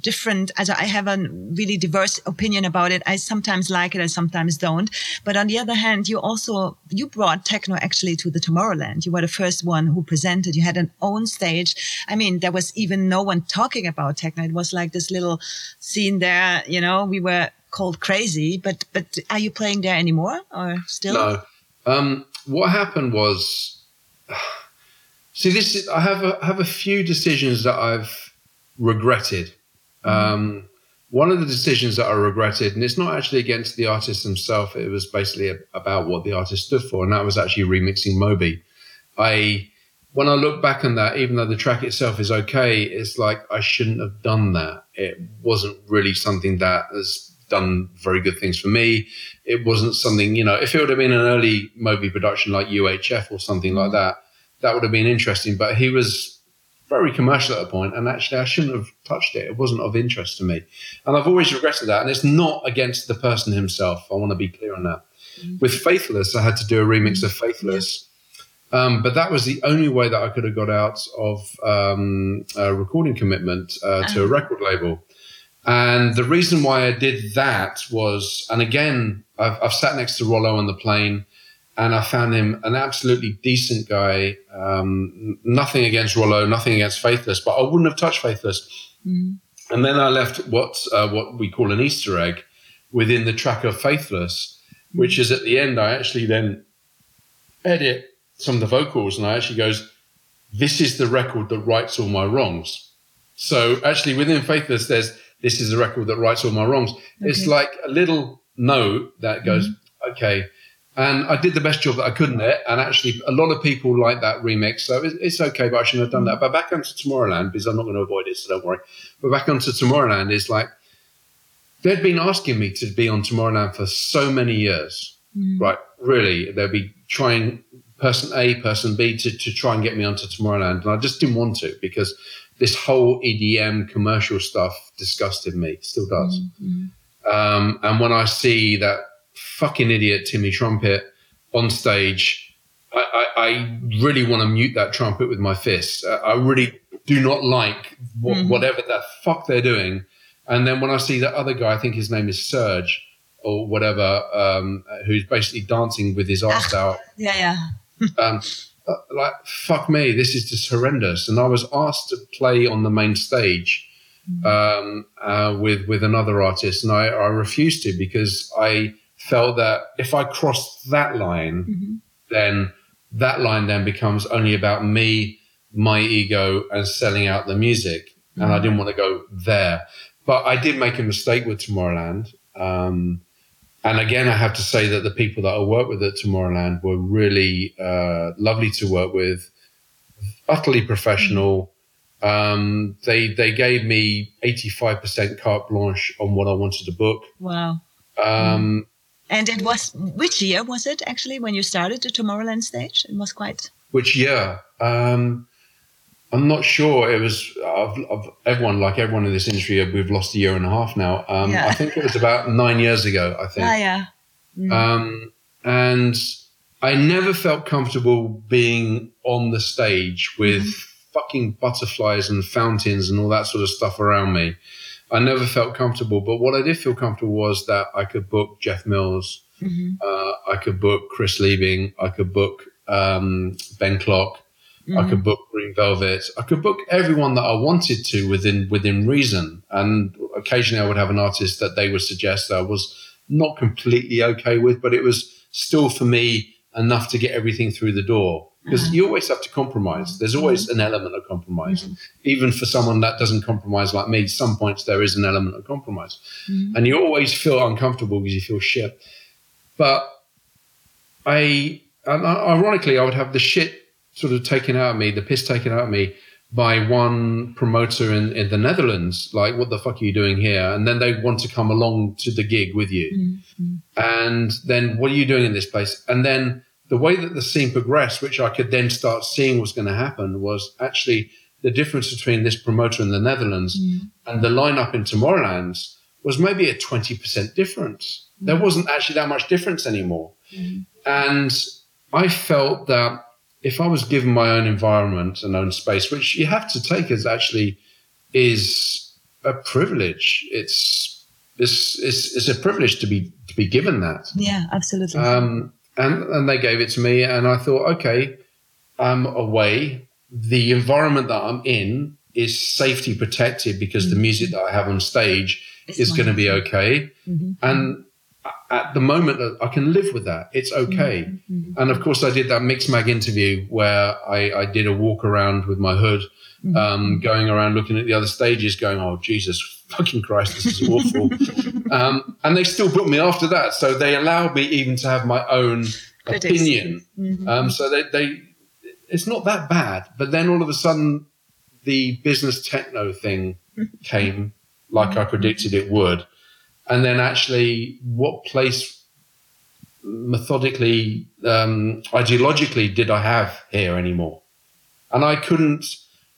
different. As I have a really diverse opinion about it. I sometimes like it, I sometimes don't. But on the other hand, you also you brought techno actually to the Tomorrowland. You were the first one who presented. You had an own stage. I mean, there was even no one talking about techno. It was like this little scene there. You know, we were called crazy. But but are you playing there anymore or still? No. Um, what happened was. See, this is, I have a, have a few decisions that I've regretted um, one of the decisions that I regretted, and it's not actually against the artist himself, it was basically about what the artist stood for, and that was actually remixing Moby. I, when I look back on that, even though the track itself is okay, it's like I shouldn't have done that. It wasn't really something that has done very good things for me. It wasn't something, you know, if it would have been an early Moby production like UHF or something like that, that would have been interesting. But he was very commercial at a point, and actually I shouldn't have touched it. It wasn't of interest to me, and I've always regretted that. And it's not against the person himself. I want to be clear on that. Mm-hmm. With Faithless, I had to do a remix of Faithless. Um, but that was the only way that I could have got out of um, a recording commitment uh, to a uh-huh. record label. And the reason why I did that was, and again, I've, I've sat next to Rollo on the plane and I found him an absolutely decent guy. Um, nothing against Rollo, nothing against Faithless, but I wouldn't have touched Faithless. Mm. And then I left what uh, what we call an Easter egg within the track of Faithless, which is at the end. I actually then edit some of the vocals, and I actually goes, "This is the record that rights all my wrongs." So actually, within Faithless, there's this is the record that rights all my wrongs. Okay. It's like a little note that goes, mm. "Okay." And I did the best job that I could in it. And actually, a lot of people like that remix. So it's, okay, but I shouldn't have done that. But back onto Tomorrowland, because I'm not going to avoid it, so don't worry. But back onto Tomorrowland is like, they'd been asking me to be on Tomorrowland for so many years, mm. right? Really, they'd be trying person A, person B to, to try and get me onto Tomorrowland. And I just didn't want to because this whole EDM commercial stuff disgusted me, still does. Mm-hmm. Um, and when I see that fucking idiot Timmy Trumpet on stage. I, I, I really want to mute that trumpet with my fists. Uh, I really do not like what, mm-hmm. whatever the fuck they're doing. And then when I see that other guy, I think his name is Serge or whatever, um, who's basically dancing with his ass ah, out. Yeah, yeah. um, uh, like fuck me, this is just horrendous. And I was asked to play on the main stage mm-hmm. um, uh, with with another artist, and I, I refused to because I felt that if I crossed that line, mm-hmm. then that line then becomes only about me, my ego, and selling out the music. Mm-hmm. And I mm-hmm. didn't want to go there. But I did make a mistake with Tomorrowland. Um, and again, I have to say that the people that I worked with at Tomorrowland were really uh, lovely to work with, utterly professional. Um, they they gave me eighty five percent carte blanche on what I wanted to book. Wow. Um, and it was which year was it actually when you started the Tomorrowland stage? It was quite. Which year? Um, I'm not sure. It was of, of, everyone, like everyone in this industry, we've lost a year and a half now. Um, yeah. I think it was about nine years ago. I think. Ah, yeah. Mm. Um, and I never felt comfortable being on the stage with mm. fucking butterflies and fountains and all that sort of stuff around me. I never felt comfortable. But what I did feel comfortable was that I could book Jeff Mills, mm-hmm. uh, I could book Chris Liebing, I could book um, Ben Klock, mm-hmm. I could book Green Velvet, I could book everyone that I wanted to within within reason. And occasionally I would have an artist that they would suggest that I was not completely okay with, but it was still for me enough to get everything through the door because uh-huh. you always have to compromise. There's always mm-hmm. an element of compromise, mm-hmm. even for someone that doesn't compromise like me. Some points there is an element of compromise, mm-hmm. and you always feel uncomfortable because you feel shit. But I, ironically, I would have the shit sort of taken out of me, the piss taken out of me by one promoter in, in the Netherlands. Like, what the fuck are you doing here? And then they want to come along to the gig with you, mm-hmm. and then what are you doing in this place? And then the way that the scene progressed, which I could then start seeing was going to happen, was actually the difference between this promoter in the Netherlands mm. and the lineup in Tomorrowlands was maybe a 20% difference. Mm. There wasn't actually that much difference anymore. Mm. And I felt that if I was given my own environment and own space, which you have to take as actually is a privilege. It's it's it's, it's a privilege to be to be given that. Yeah, absolutely. Um, and and they gave it to me, and I thought, okay, I'm away. The environment that I'm in is safety protected because mm-hmm. the music that I have on stage it's is going to be okay. Mm-hmm. And at the moment, I can live with that. It's okay. Mm-hmm. mm-hmm. And of course, I did that Mixmag interview where I, I did a walk around with my hood, mm-hmm. um, going around looking at the other stages, going, "Oh Jesus, fucking Christ, this is awful." um, and they still booked me after that, so they allowed me even to have my own Critics. opinion. Mm-hmm. Um, so they, they, it's not that bad. But then all of a sudden, the business techno thing came like I predicted it would and then actually what place methodically, um, ideologically did I have here anymore? And I couldn't,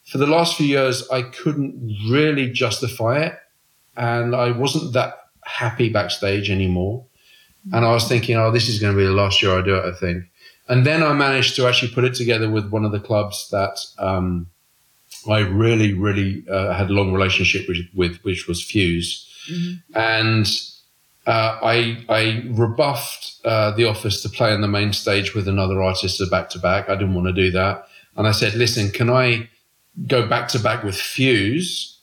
for the last few years, I couldn't really justify it. And I wasn't that happy backstage anymore. And I was thinking, oh, this is going to be the last year I do it, I think. And then I managed to actually put it together with one of the clubs that um, I really, really uh, had a long relationship with, with, which was Fuse. Mm-hmm. And uh, I, I rebuffed uh, the office to play on the main stage with another artist back to back. I didn't want to do that. And I said, listen, can I go back to back with Fuse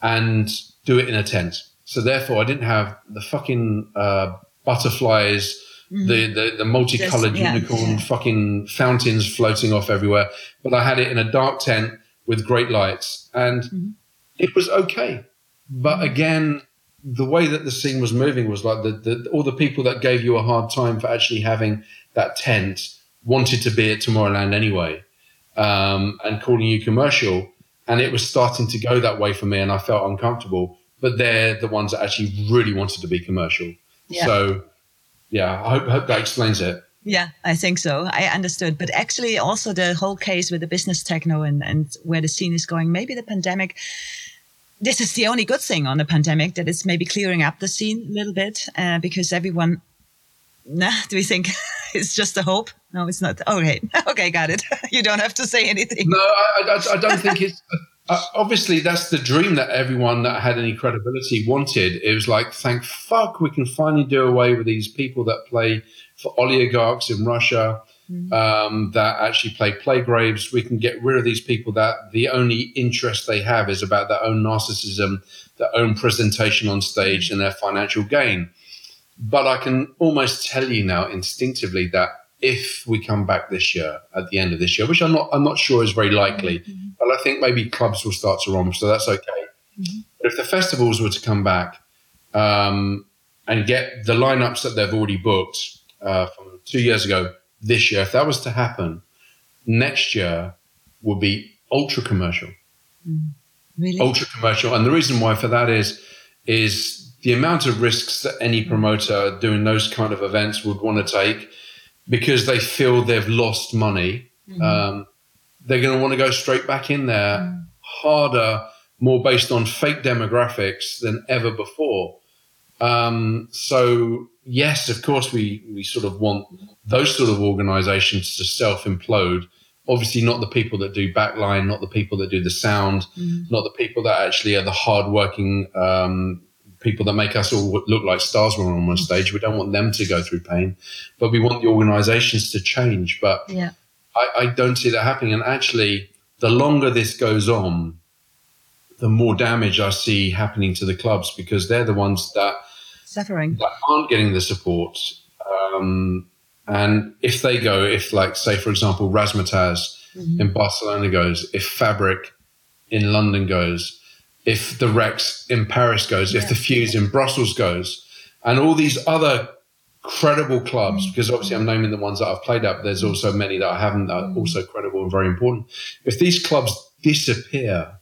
and do it in a tent? So therefore, I didn't have the fucking uh, butterflies, mm-hmm. the, the, the multicolored Just, yeah, unicorn fucking fountains floating off everywhere. But I had it in a dark tent with great lights and mm-hmm. it was okay. But again, the way that the scene was moving was like the, the, all the people that gave you a hard time for actually having that tent wanted to be at Tomorrowland anyway, um, and calling you commercial. And it was starting to go that way for me, and I felt uncomfortable. But they're the ones that actually really wanted to be commercial. Yeah. So, yeah, I hope, hope that explains it. Yeah, I think so. I understood. But actually, also the whole case with the business techno and, and where the scene is going, maybe the pandemic this is the only good thing on the pandemic that it's maybe clearing up the scene a little bit uh, because everyone nah, do we think it's just a hope? No it's not. Okay okay got it. You don't have to say anything. No i, I, I don't think it's uh, obviously that's the dream that everyone that had any credibility wanted. It was like thank fuck we can finally do away with these people that play for oligarchs in russia mm-hmm. um, that actually play play graves. We can get rid of these people that the only interest they have is about their own narcissism, their own presentation on stage, and their financial gain. But I can almost tell you now instinctively that if we come back this year at the end of this year, which I'm not I'm not sure is very likely, mm-hmm. but I think maybe clubs will start to run, so that's okay. Mm-hmm. But if the festivals were to come back um, and get the lineups that they've already booked uh, from two years ago this year, if that was to happen, next year would be ultra commercial. Mm, really? Ultra commercial. And the reason why for that is, is the amount of risks that any promoter doing those kind of events would want to take because they feel they've lost money. Mm-hmm. Um, they're going to want to go straight back in there mm. harder, more based on fake demographics than ever before. Um, so yes, of course, we we sort of want those sort of organisations to self implode. Obviously, not the people that do backline, not the people that do the sound, mm. not the people that actually are the hardworking um, people that make us all look like stars when we're on one stage. We don't want them to go through pain, but we want the organisations to change. But yeah. I, I don't see that happening. And actually, the longer this goes on, the more damage I see happening to the clubs because they're the ones that suffering that aren't getting the support. Um, and if they go, if like say for example, Razzmatazz mm-hmm. in Barcelona goes, if Fabric in London goes, if the Rex in Paris goes, yeah. if the Fuse in Brussels goes, and all these other credible clubs, because obviously I'm naming the ones that I've played up. There's also many that I haven't that are mm-hmm. also credible and very important. If these clubs disappear,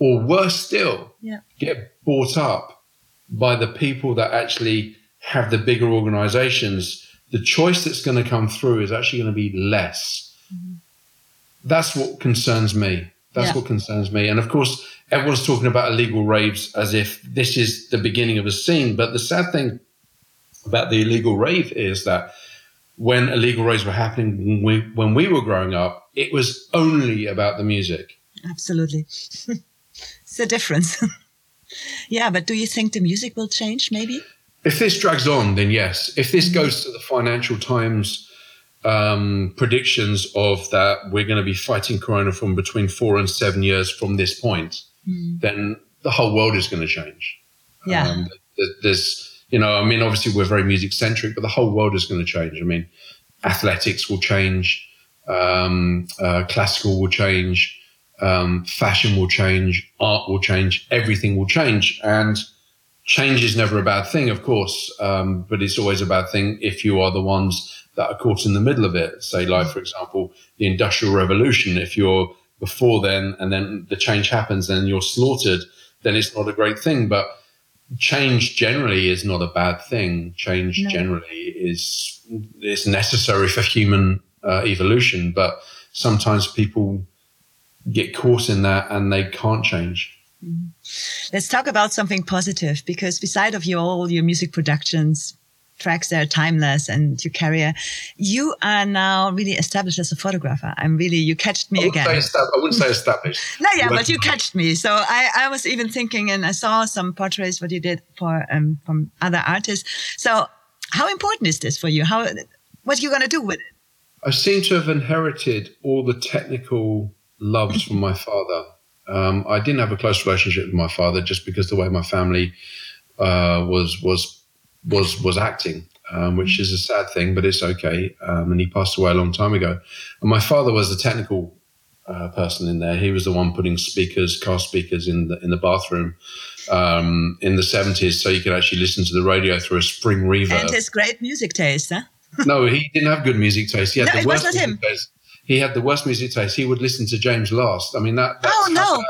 or worse still, yeah. get bought up by the people that actually have the bigger organizations, the choice that's going to come through is actually going to be less. Mm-hmm. That's what concerns me. That's yeah. what concerns me. And of course, everyone's talking about illegal raves as if this is the beginning of a scene. But the sad thing about the illegal rave is that when illegal raves were happening when we, when we were growing up, it was only about the music. Absolutely. it's a difference. Yeah, but do you think the music will change maybe? If this drags on, then yes. If this goes to the Financial Times um, predictions of that we're going to be fighting Corona from between four and seven years from this point, mm. then the whole world is going to change. Yeah. Um, there's, you know, I mean, obviously we're very music centric, but the whole world is going to change. I mean, athletics will change, um, uh, classical will change, um, fashion will change, art will change, everything will change. And change is never a bad thing, of course, um, but it's always a bad thing if you are the ones that are caught in the middle of it. Say, like, for example, the Industrial Revolution. If you're before then and then the change happens and you're slaughtered, then it's not a great thing. But change generally is not a bad thing. Change no. generally is is necessary for human uh, evolution, but sometimes people get caught in that and they can't change. Mm-hmm. Let's talk about something positive because beside of your all your music productions, tracks that are timeless and your career, you are now really established as a photographer. I'm really you catched me I again. I wouldn't say established. no, yeah, but you catched me. So I, I was even thinking, and I saw some portraits what you did for um, from other artists. So how important is this for you? How what are you going to do with it? I seem to have inherited all the technical loves from my father. Um, I didn't have a close relationship with my father just because the way my family uh, was was was was acting, um, which is a sad thing, but it's okay. Um, and he passed away a long time ago. And my father was the technical uh, person in there. He was the one putting speakers, car speakers in the in the bathroom um, in the seventies, so you could actually listen to the radio through a spring reverb. And his great music taste, huh? no, he didn't have good music taste. He had no, the it worst not him. Taste. He had the worst music taste. He would listen to James Last. I mean that. oh no!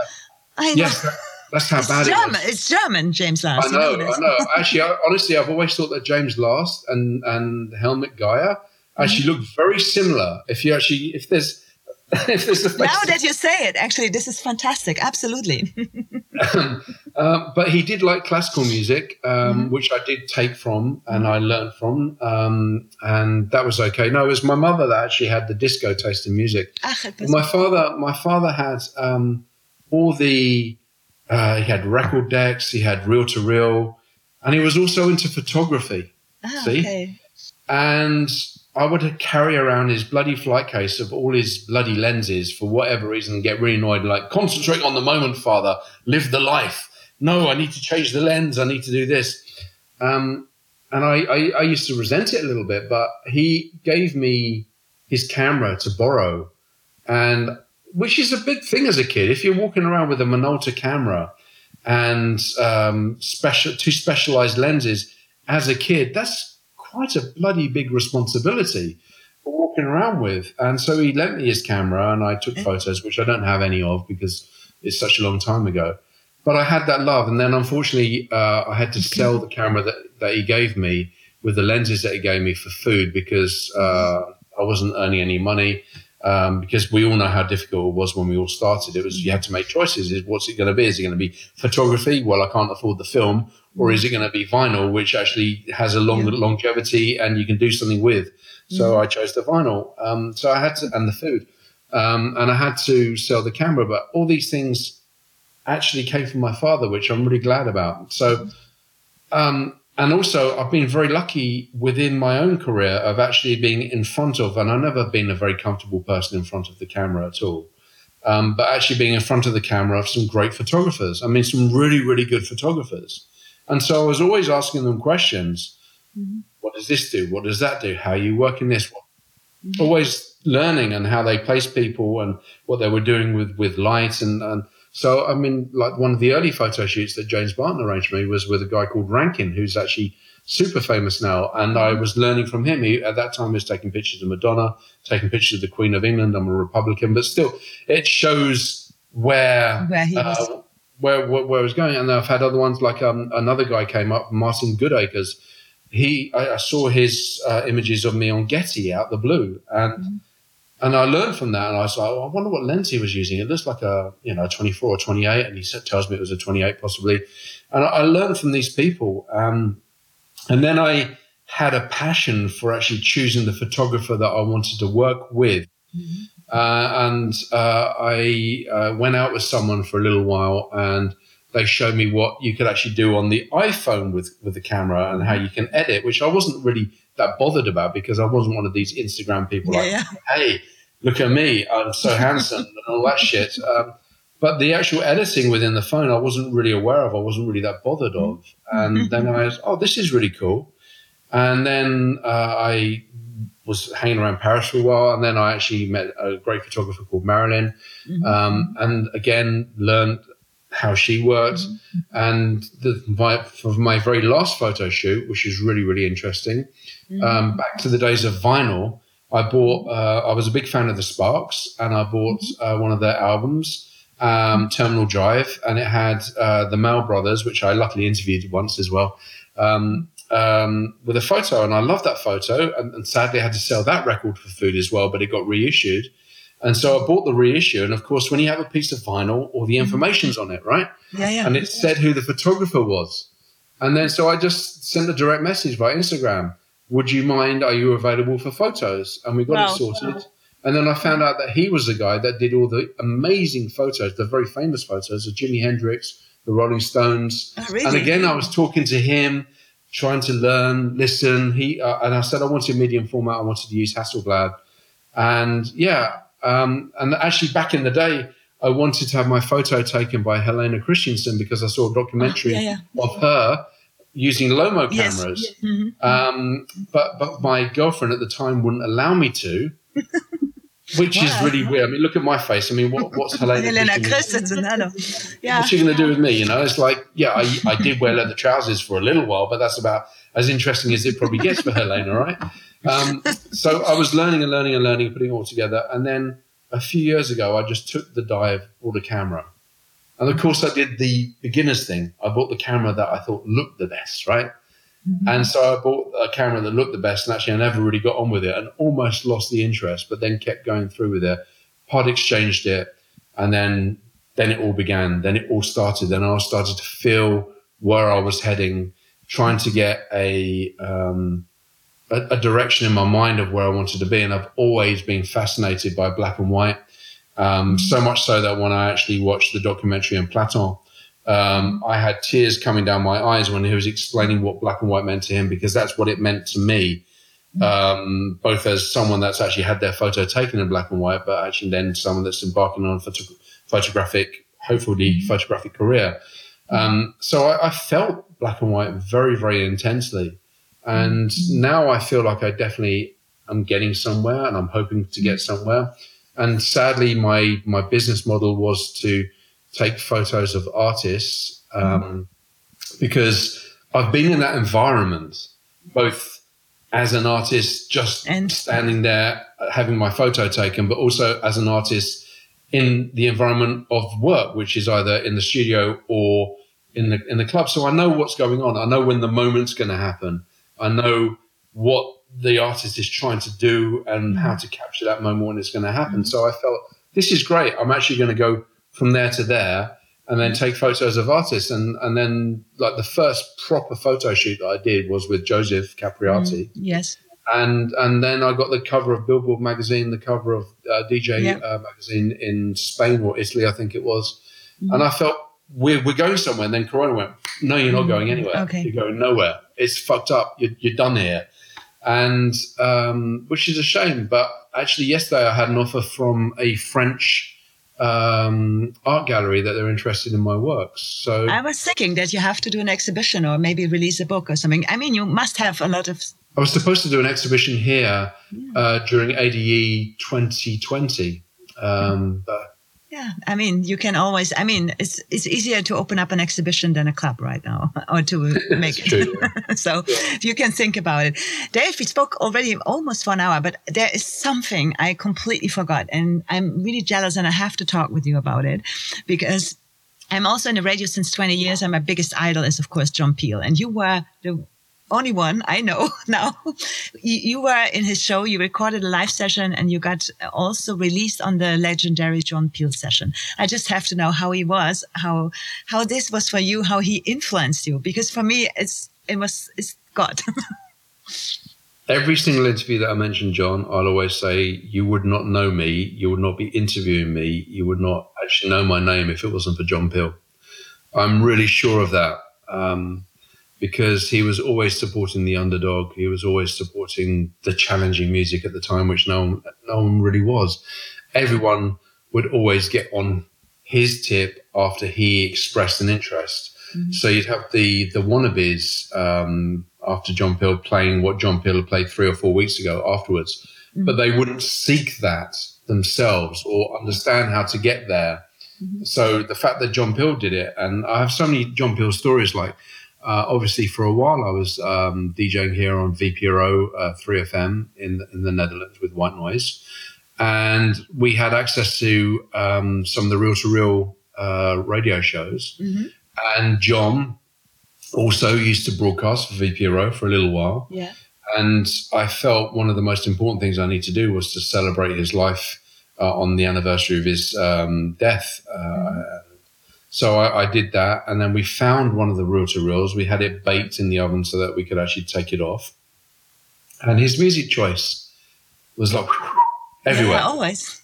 I know. Yes, that, that's how bad it's bad German. it was. It's German, James Last. I know. You know I know. Actually, I, honestly, I've always thought that James Last and and Helmut Geyer actually mm-hmm. look very similar. If you actually, if there's if there's a now that you say it, actually, this is fantastic. Absolutely. um, uh, but he did like classical music, um, mm-hmm. which I did take from and I learned from, um, and that was okay. No, it was my mother that actually had the disco taste in music. Ach, my father, my father had um, all the. Uh, he had record decks. He had reel to reel, and he was also into photography. Ah, see, okay. and I would carry around his bloody flight case of all his bloody lenses for whatever reason and get really annoyed. Like, concentrate on the moment, father. Live the life. No, I need to change the lens. I need to do this. Um, and I, I, I used to resent it a little bit, but he gave me his camera to borrow, and which is a big thing as a kid. If you're walking around with a Minolta camera and um, special two specialized lenses as a kid, that's quite a bloody big responsibility for walking around with. And so he lent me his camera and I took photos, which I don't have any of because it's such a long time ago. But I had that love. And then unfortunately, uh, I had to sell the camera that, that he gave me with the lenses that he gave me for food because uh, I wasn't earning any money. Um, because we all know how difficult it was when we all started. It was you had to make choices. Is what's it going to be? Is it going to be photography? Well, I can't afford the film, or is it going to be vinyl, which actually has a long yeah. longevity and you can do something with? So mm. I chose the vinyl. Um, so I had to, and the food, um, and I had to sell the camera. But all these things actually came from my father, which I'm really glad about. So, um, and also I've been very lucky within my own career of actually being in front of, and I've never been a very comfortable person in front of the camera at all. Um, but actually being in front of the camera of some great photographers. I mean, some really, really good photographers. And so I was always asking them questions. Mm-hmm. What does this do? What does that do? How are you working this? Mm-hmm. Always learning and how they place people and what they were doing with, with light. And, and so, I mean, like one of the early photo shoots that James Barton arranged for me was with a guy called Rankin, who's actually super famous now. And I was learning from him. He, at that time, he was taking pictures of Madonna, taking pictures of the Queen of England. I'm a Republican, but still, it shows where, where he was. Uh, where, where, where I was going. And I've had other ones like um, another guy came up, Martin Goodacres. He, I, I saw his uh, images of me on Getty out the blue, and mm-hmm. And I learned from that. And I was like, oh, I wonder what lens he was using. It looks like a you know a 24 or 28, and he tells me it was a 28 possibly. And I, I learned from these people, um, and then I had a passion for actually choosing the photographer that I wanted to work with. Mm-hmm. Uh, and uh, I uh, went out with someone for a little while, and they showed me what you could actually do on the iPhone with with the camera and how you can edit, which I wasn't really that bothered about because I wasn't one of these Instagram people Yeah, like, yeah. hey, look at me, I'm so handsome and all that shit. Um, but the actual editing within the phone, I wasn't really aware of. I wasn't really that bothered of. And then I was, oh, this is really cool. And then uh, I was hanging around Paris for a while, and then I actually met a great photographer called Marilyn, um, and again learned how she worked. And the, my, for my very last photo shoot, which is really really interesting, um, back to the days of vinyl, I bought. Uh, I was a big fan of the Sparks, and I bought uh, one of their albums, um, Terminal Jive, and it had uh, the Mael Brothers, which I luckily interviewed once as well. Um, um, with a photo, and I love that photo. And, and sadly, I had to sell that record for food as well, but it got reissued. And so I bought the reissue. And of course, when you have a piece of vinyl, all the information's on it, right? Yeah, yeah. And it said who the photographer was. And then so I just sent a direct message by Instagram. Would you mind? Are you available for photos? And we got Wow. it sorted. And then I found out that he was the guy that did all the amazing photos, the very famous photos of Jimi Hendrix, the Rolling Stones. Oh, really? And again, I was talking to him, trying to learn, listen. He uh, and I said I wanted medium format. I wanted to use Hasselblad, and yeah, um, and actually back in the day, I wanted to have my photo taken by Helena Christensen because I saw a documentary yeah, yeah. of her using Lomo Yes. cameras. Mhm. Um, but but my girlfriend at the time wouldn't allow me to. Which is really weird. I mean, look at my face. I mean, what, what's Helena, Helena Christensen- Christensen, hello. Yeah. What's she going to do with me? You know, it's like, yeah, I, I did wear leather trousers for a little while, but that's about as interesting as it probably gets for Helena, right? Um, so I was learning and learning and learning, putting it all together. And then a few years ago, I just took the dive, bought a camera. And of course, I did the beginner's thing. I bought the camera that I thought looked the best, right? And so I bought a camera that looked the best, and actually I never really got on with it and almost lost the interest, but then kept going through with it. Pod exchanged it, and then then it all began. Then it all started. Then I started to feel where I was heading, trying to get a um, a, a direction in my mind of where I wanted to be. And I've always been fascinated by black and white. Um, so much so that when I actually watched the documentary on Platon, um, I had tears coming down my eyes when he was explaining what black and white meant to him because that's what it meant to me. Um, both as someone that's actually had their photo taken in black and white, but actually then someone that's embarking on a photo- photographic, hopefully photographic career. Um, so I, I felt black and white very, very intensely. And now I feel like I definitely am getting somewhere and I'm hoping to get somewhere. And sadly, my, my business model was to take photos of artists um, because I've been in that environment, both as an artist, just And- standing there having my photo taken, but also as an artist in the environment of work, which is either in the studio or in the in the club. So I know what's going on. I know when the moment's going to happen. I know what the artist is trying to do and how to capture that moment when it's going to happen. So I felt this is great. I'm actually going to go from there to there and then take photos of artists. And, and then like the first proper photo shoot that I did was with Joseph Capriati. Yes. And, and then I got the cover of Billboard magazine, the cover of uh, DJ Yeah. uh, magazine in Spain or Italy, I think it was. Mm-hmm. And I felt we're, we're going somewhere. And then Corona went, no, you're not going anywhere. Mm-hmm. Okay. You're going nowhere. It's fucked up. You're, you're done here. And um, which is a shame. But actually, yesterday I had an offer from a French um, art gallery that they're interested in my works. So I was thinking that you have to do an exhibition or maybe release a book or something. I mean, you must have a lot of. I was supposed to do an exhibition here uh, during ADE 2020. Um, but Yeah, I mean, you can always. I mean, it's it's easier to open up an exhibition than a club right now, or to make it. so you can think about it. Dave, we spoke already almost for an hour, but there is something I completely forgot, and I'm really jealous, and I have to talk with you about it because I'm also in the radio since 20 years, and my biggest idol is, of course, John Peel, and you were the only one I know now. You, you were in his show, you recorded a live session, and you got also released on the legendary John Peel session. I just have to know how he was, how how this was for you, how he influenced you, because for me, it's it was it's God. every single interview that I mention John, I'll always say, you would not know me, you would not be interviewing me, you would not actually know my name if it wasn't for John Peel. I'm really sure of that um, because he was always supporting the underdog. He was always supporting the challenging music at the time, which no one, no one really was. Everyone would always get on his tip after he expressed an interest. Mm-hmm. So you'd have the the wannabes um, after John Peel playing what John Peel had played three or four weeks ago afterwards, mm-hmm. but they wouldn't seek that themselves or understand how to get there. Mm-hmm. So the fact that John Peel did it, and I have so many John Peel stories. Like uh, obviously, for a while I was um, DJing here on VPRO uh, 3FM in in the Netherlands with White Noise, and we had access to um, some of the reel to reel radio shows. Mm-hmm. And John also used to broadcast for VPRO for a little while. Yeah. And I felt one of the most important things I need to do was to celebrate his life uh, on the anniversary of his um, death. Uh, mm. So I, I, did that, and then we found one of the to reels. We had it baked in the oven so that we could actually take it off. And his music choice was like everywhere, yeah, always.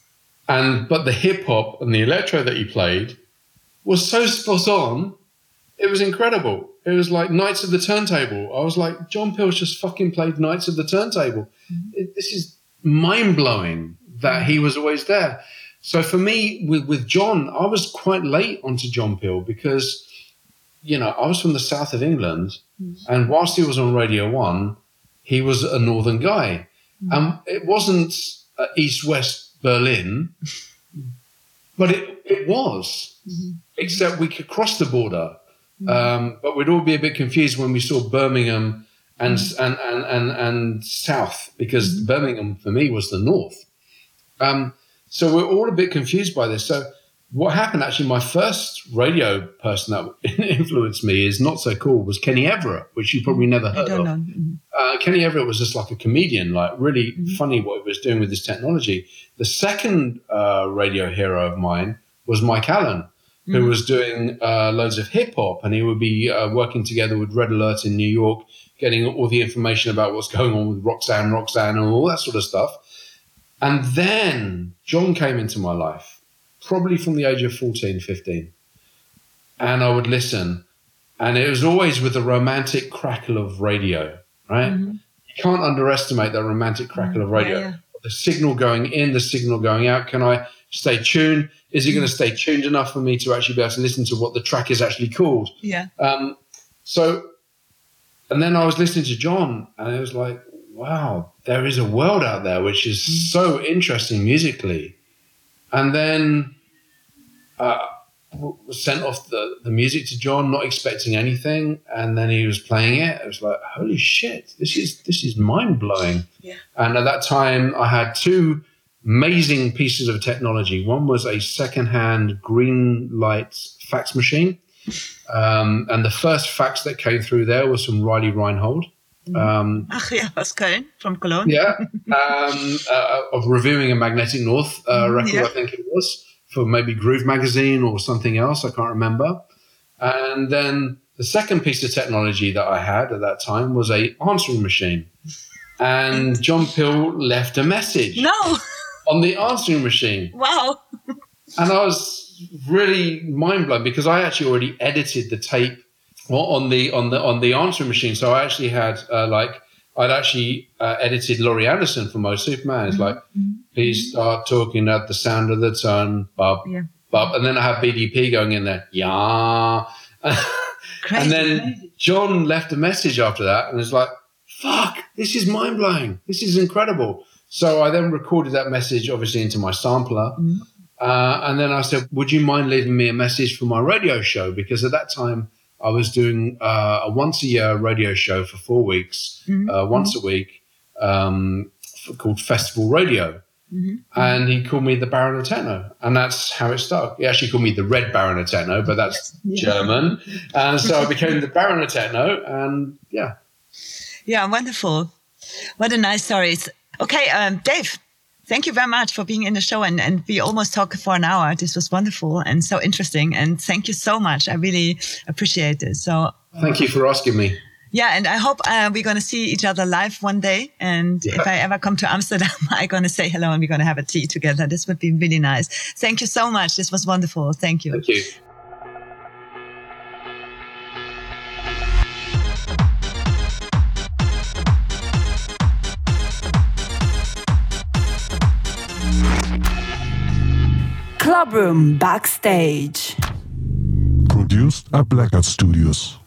And but the hip hop and the electro that he played was so spot on. It was incredible. It was like Knights of the Turntable. I was like, John Peel's just fucking played Knights of the Turntable. Mm-hmm. It, this is mind blowing that he was always there. So for me, with, with John, I was quite late onto John Peel because, you know, I was from the south of England, mm-hmm. and whilst he was on Radio One, he was a northern guy, mm-hmm. and it wasn't uh, East West Berlin, but it it was, mm-hmm. except we could cross the border. Mm-hmm. Um, but we'd all be a bit confused when we saw Birmingham and mm-hmm. and, and, and, and south because mm-hmm. Birmingham for me was the north. Um, so we're all a bit confused by this. So what happened actually, my first radio person that influenced me is not so cool was Kenny Everett, which you probably never heard of. Mm-hmm. Uh, Kenny Everett was just like a comedian, like really mm-hmm. funny what he was doing with this technology. The second uh, radio hero of mine was Mike Allen, who mm. was doing uh, loads of hip hop, and he would be uh, working together with Red Alert in New York, getting all the information about what's going on with Roxanne, Roxanne, and all that sort of stuff. And then John came into my life, probably from the age of 14, 15. And I would listen. And it was always with the romantic crackle of radio, right? Mm-hmm. You can't underestimate that romantic crackle of radio. Yeah, yeah. The signal going in, the signal going out. Can I stay tuned? Is it going to stay tuned enough for me to actually be able to listen to what the track is actually called? Yeah. Um, so, and then I was listening to John, and it was like, wow, there is a world out there which is so interesting musically. And then uh, sent off the, the music to John, not expecting anything, and then he was playing it. It was like, holy shit, this is this is mind blowing. Yeah. And at that time, I had two amazing pieces of technology. One was a second-hand green light fax machine, um, and the first fax that came through there was from Riley Reinhold. Mm-hmm. Um, Ach ja, was Köln, from Cologne. Yeah, um, uh, of reviewing a Magnetic North uh, mm-hmm, record, yeah. I think it was, for maybe Groove Magazine or something else, I can't remember. And then the second piece of technology that I had at that time was a answering machine. And John Peel left a message. No on the answering machine. Wow. and I was really mind blown because I actually already edited the tape on the on the on the answering machine. So I actually had uh, like I'd actually uh, edited Laurie Anderson for My Superman. It's like, mm-hmm. please start talking at the sound of the tone, bub, yeah. bub, and then I have BDP going in there, yeah. crazy, and then John left a message after that, and it's like, fuck, this is mind blowing. This is incredible. So I then recorded that message, obviously, into my sampler. Mm-hmm. Uh, and then I said, Would you mind leaving me a message for my radio show? Because at that time, I was doing uh, a once a year radio show for four weeks, mm-hmm. uh, once mm-hmm. a week, um, called Festival Radio. Mm-hmm. And he called me the Baron of Techno. And that's how it started. He actually called me the Red Baron of Techno, but that's yeah. German. And so I became the Baron of Techno. And yeah. Yeah, wonderful. What a nice story. Okay, um, Dave, thank you very much for being in the show and, and we almost talked for an hour. This was wonderful and so interesting. And thank you so much. I really appreciate it. So thank you for asking me. Yeah, and I hope uh, we're going to see each other live one day. And yeah. if I ever come to Amsterdam, I'm going to say hello and we're going to have a tea together. This would be really nice. Thank you so much. This was wonderful. Thank you. Thank you. Club Room Backstage. Produced at Blackout Studios.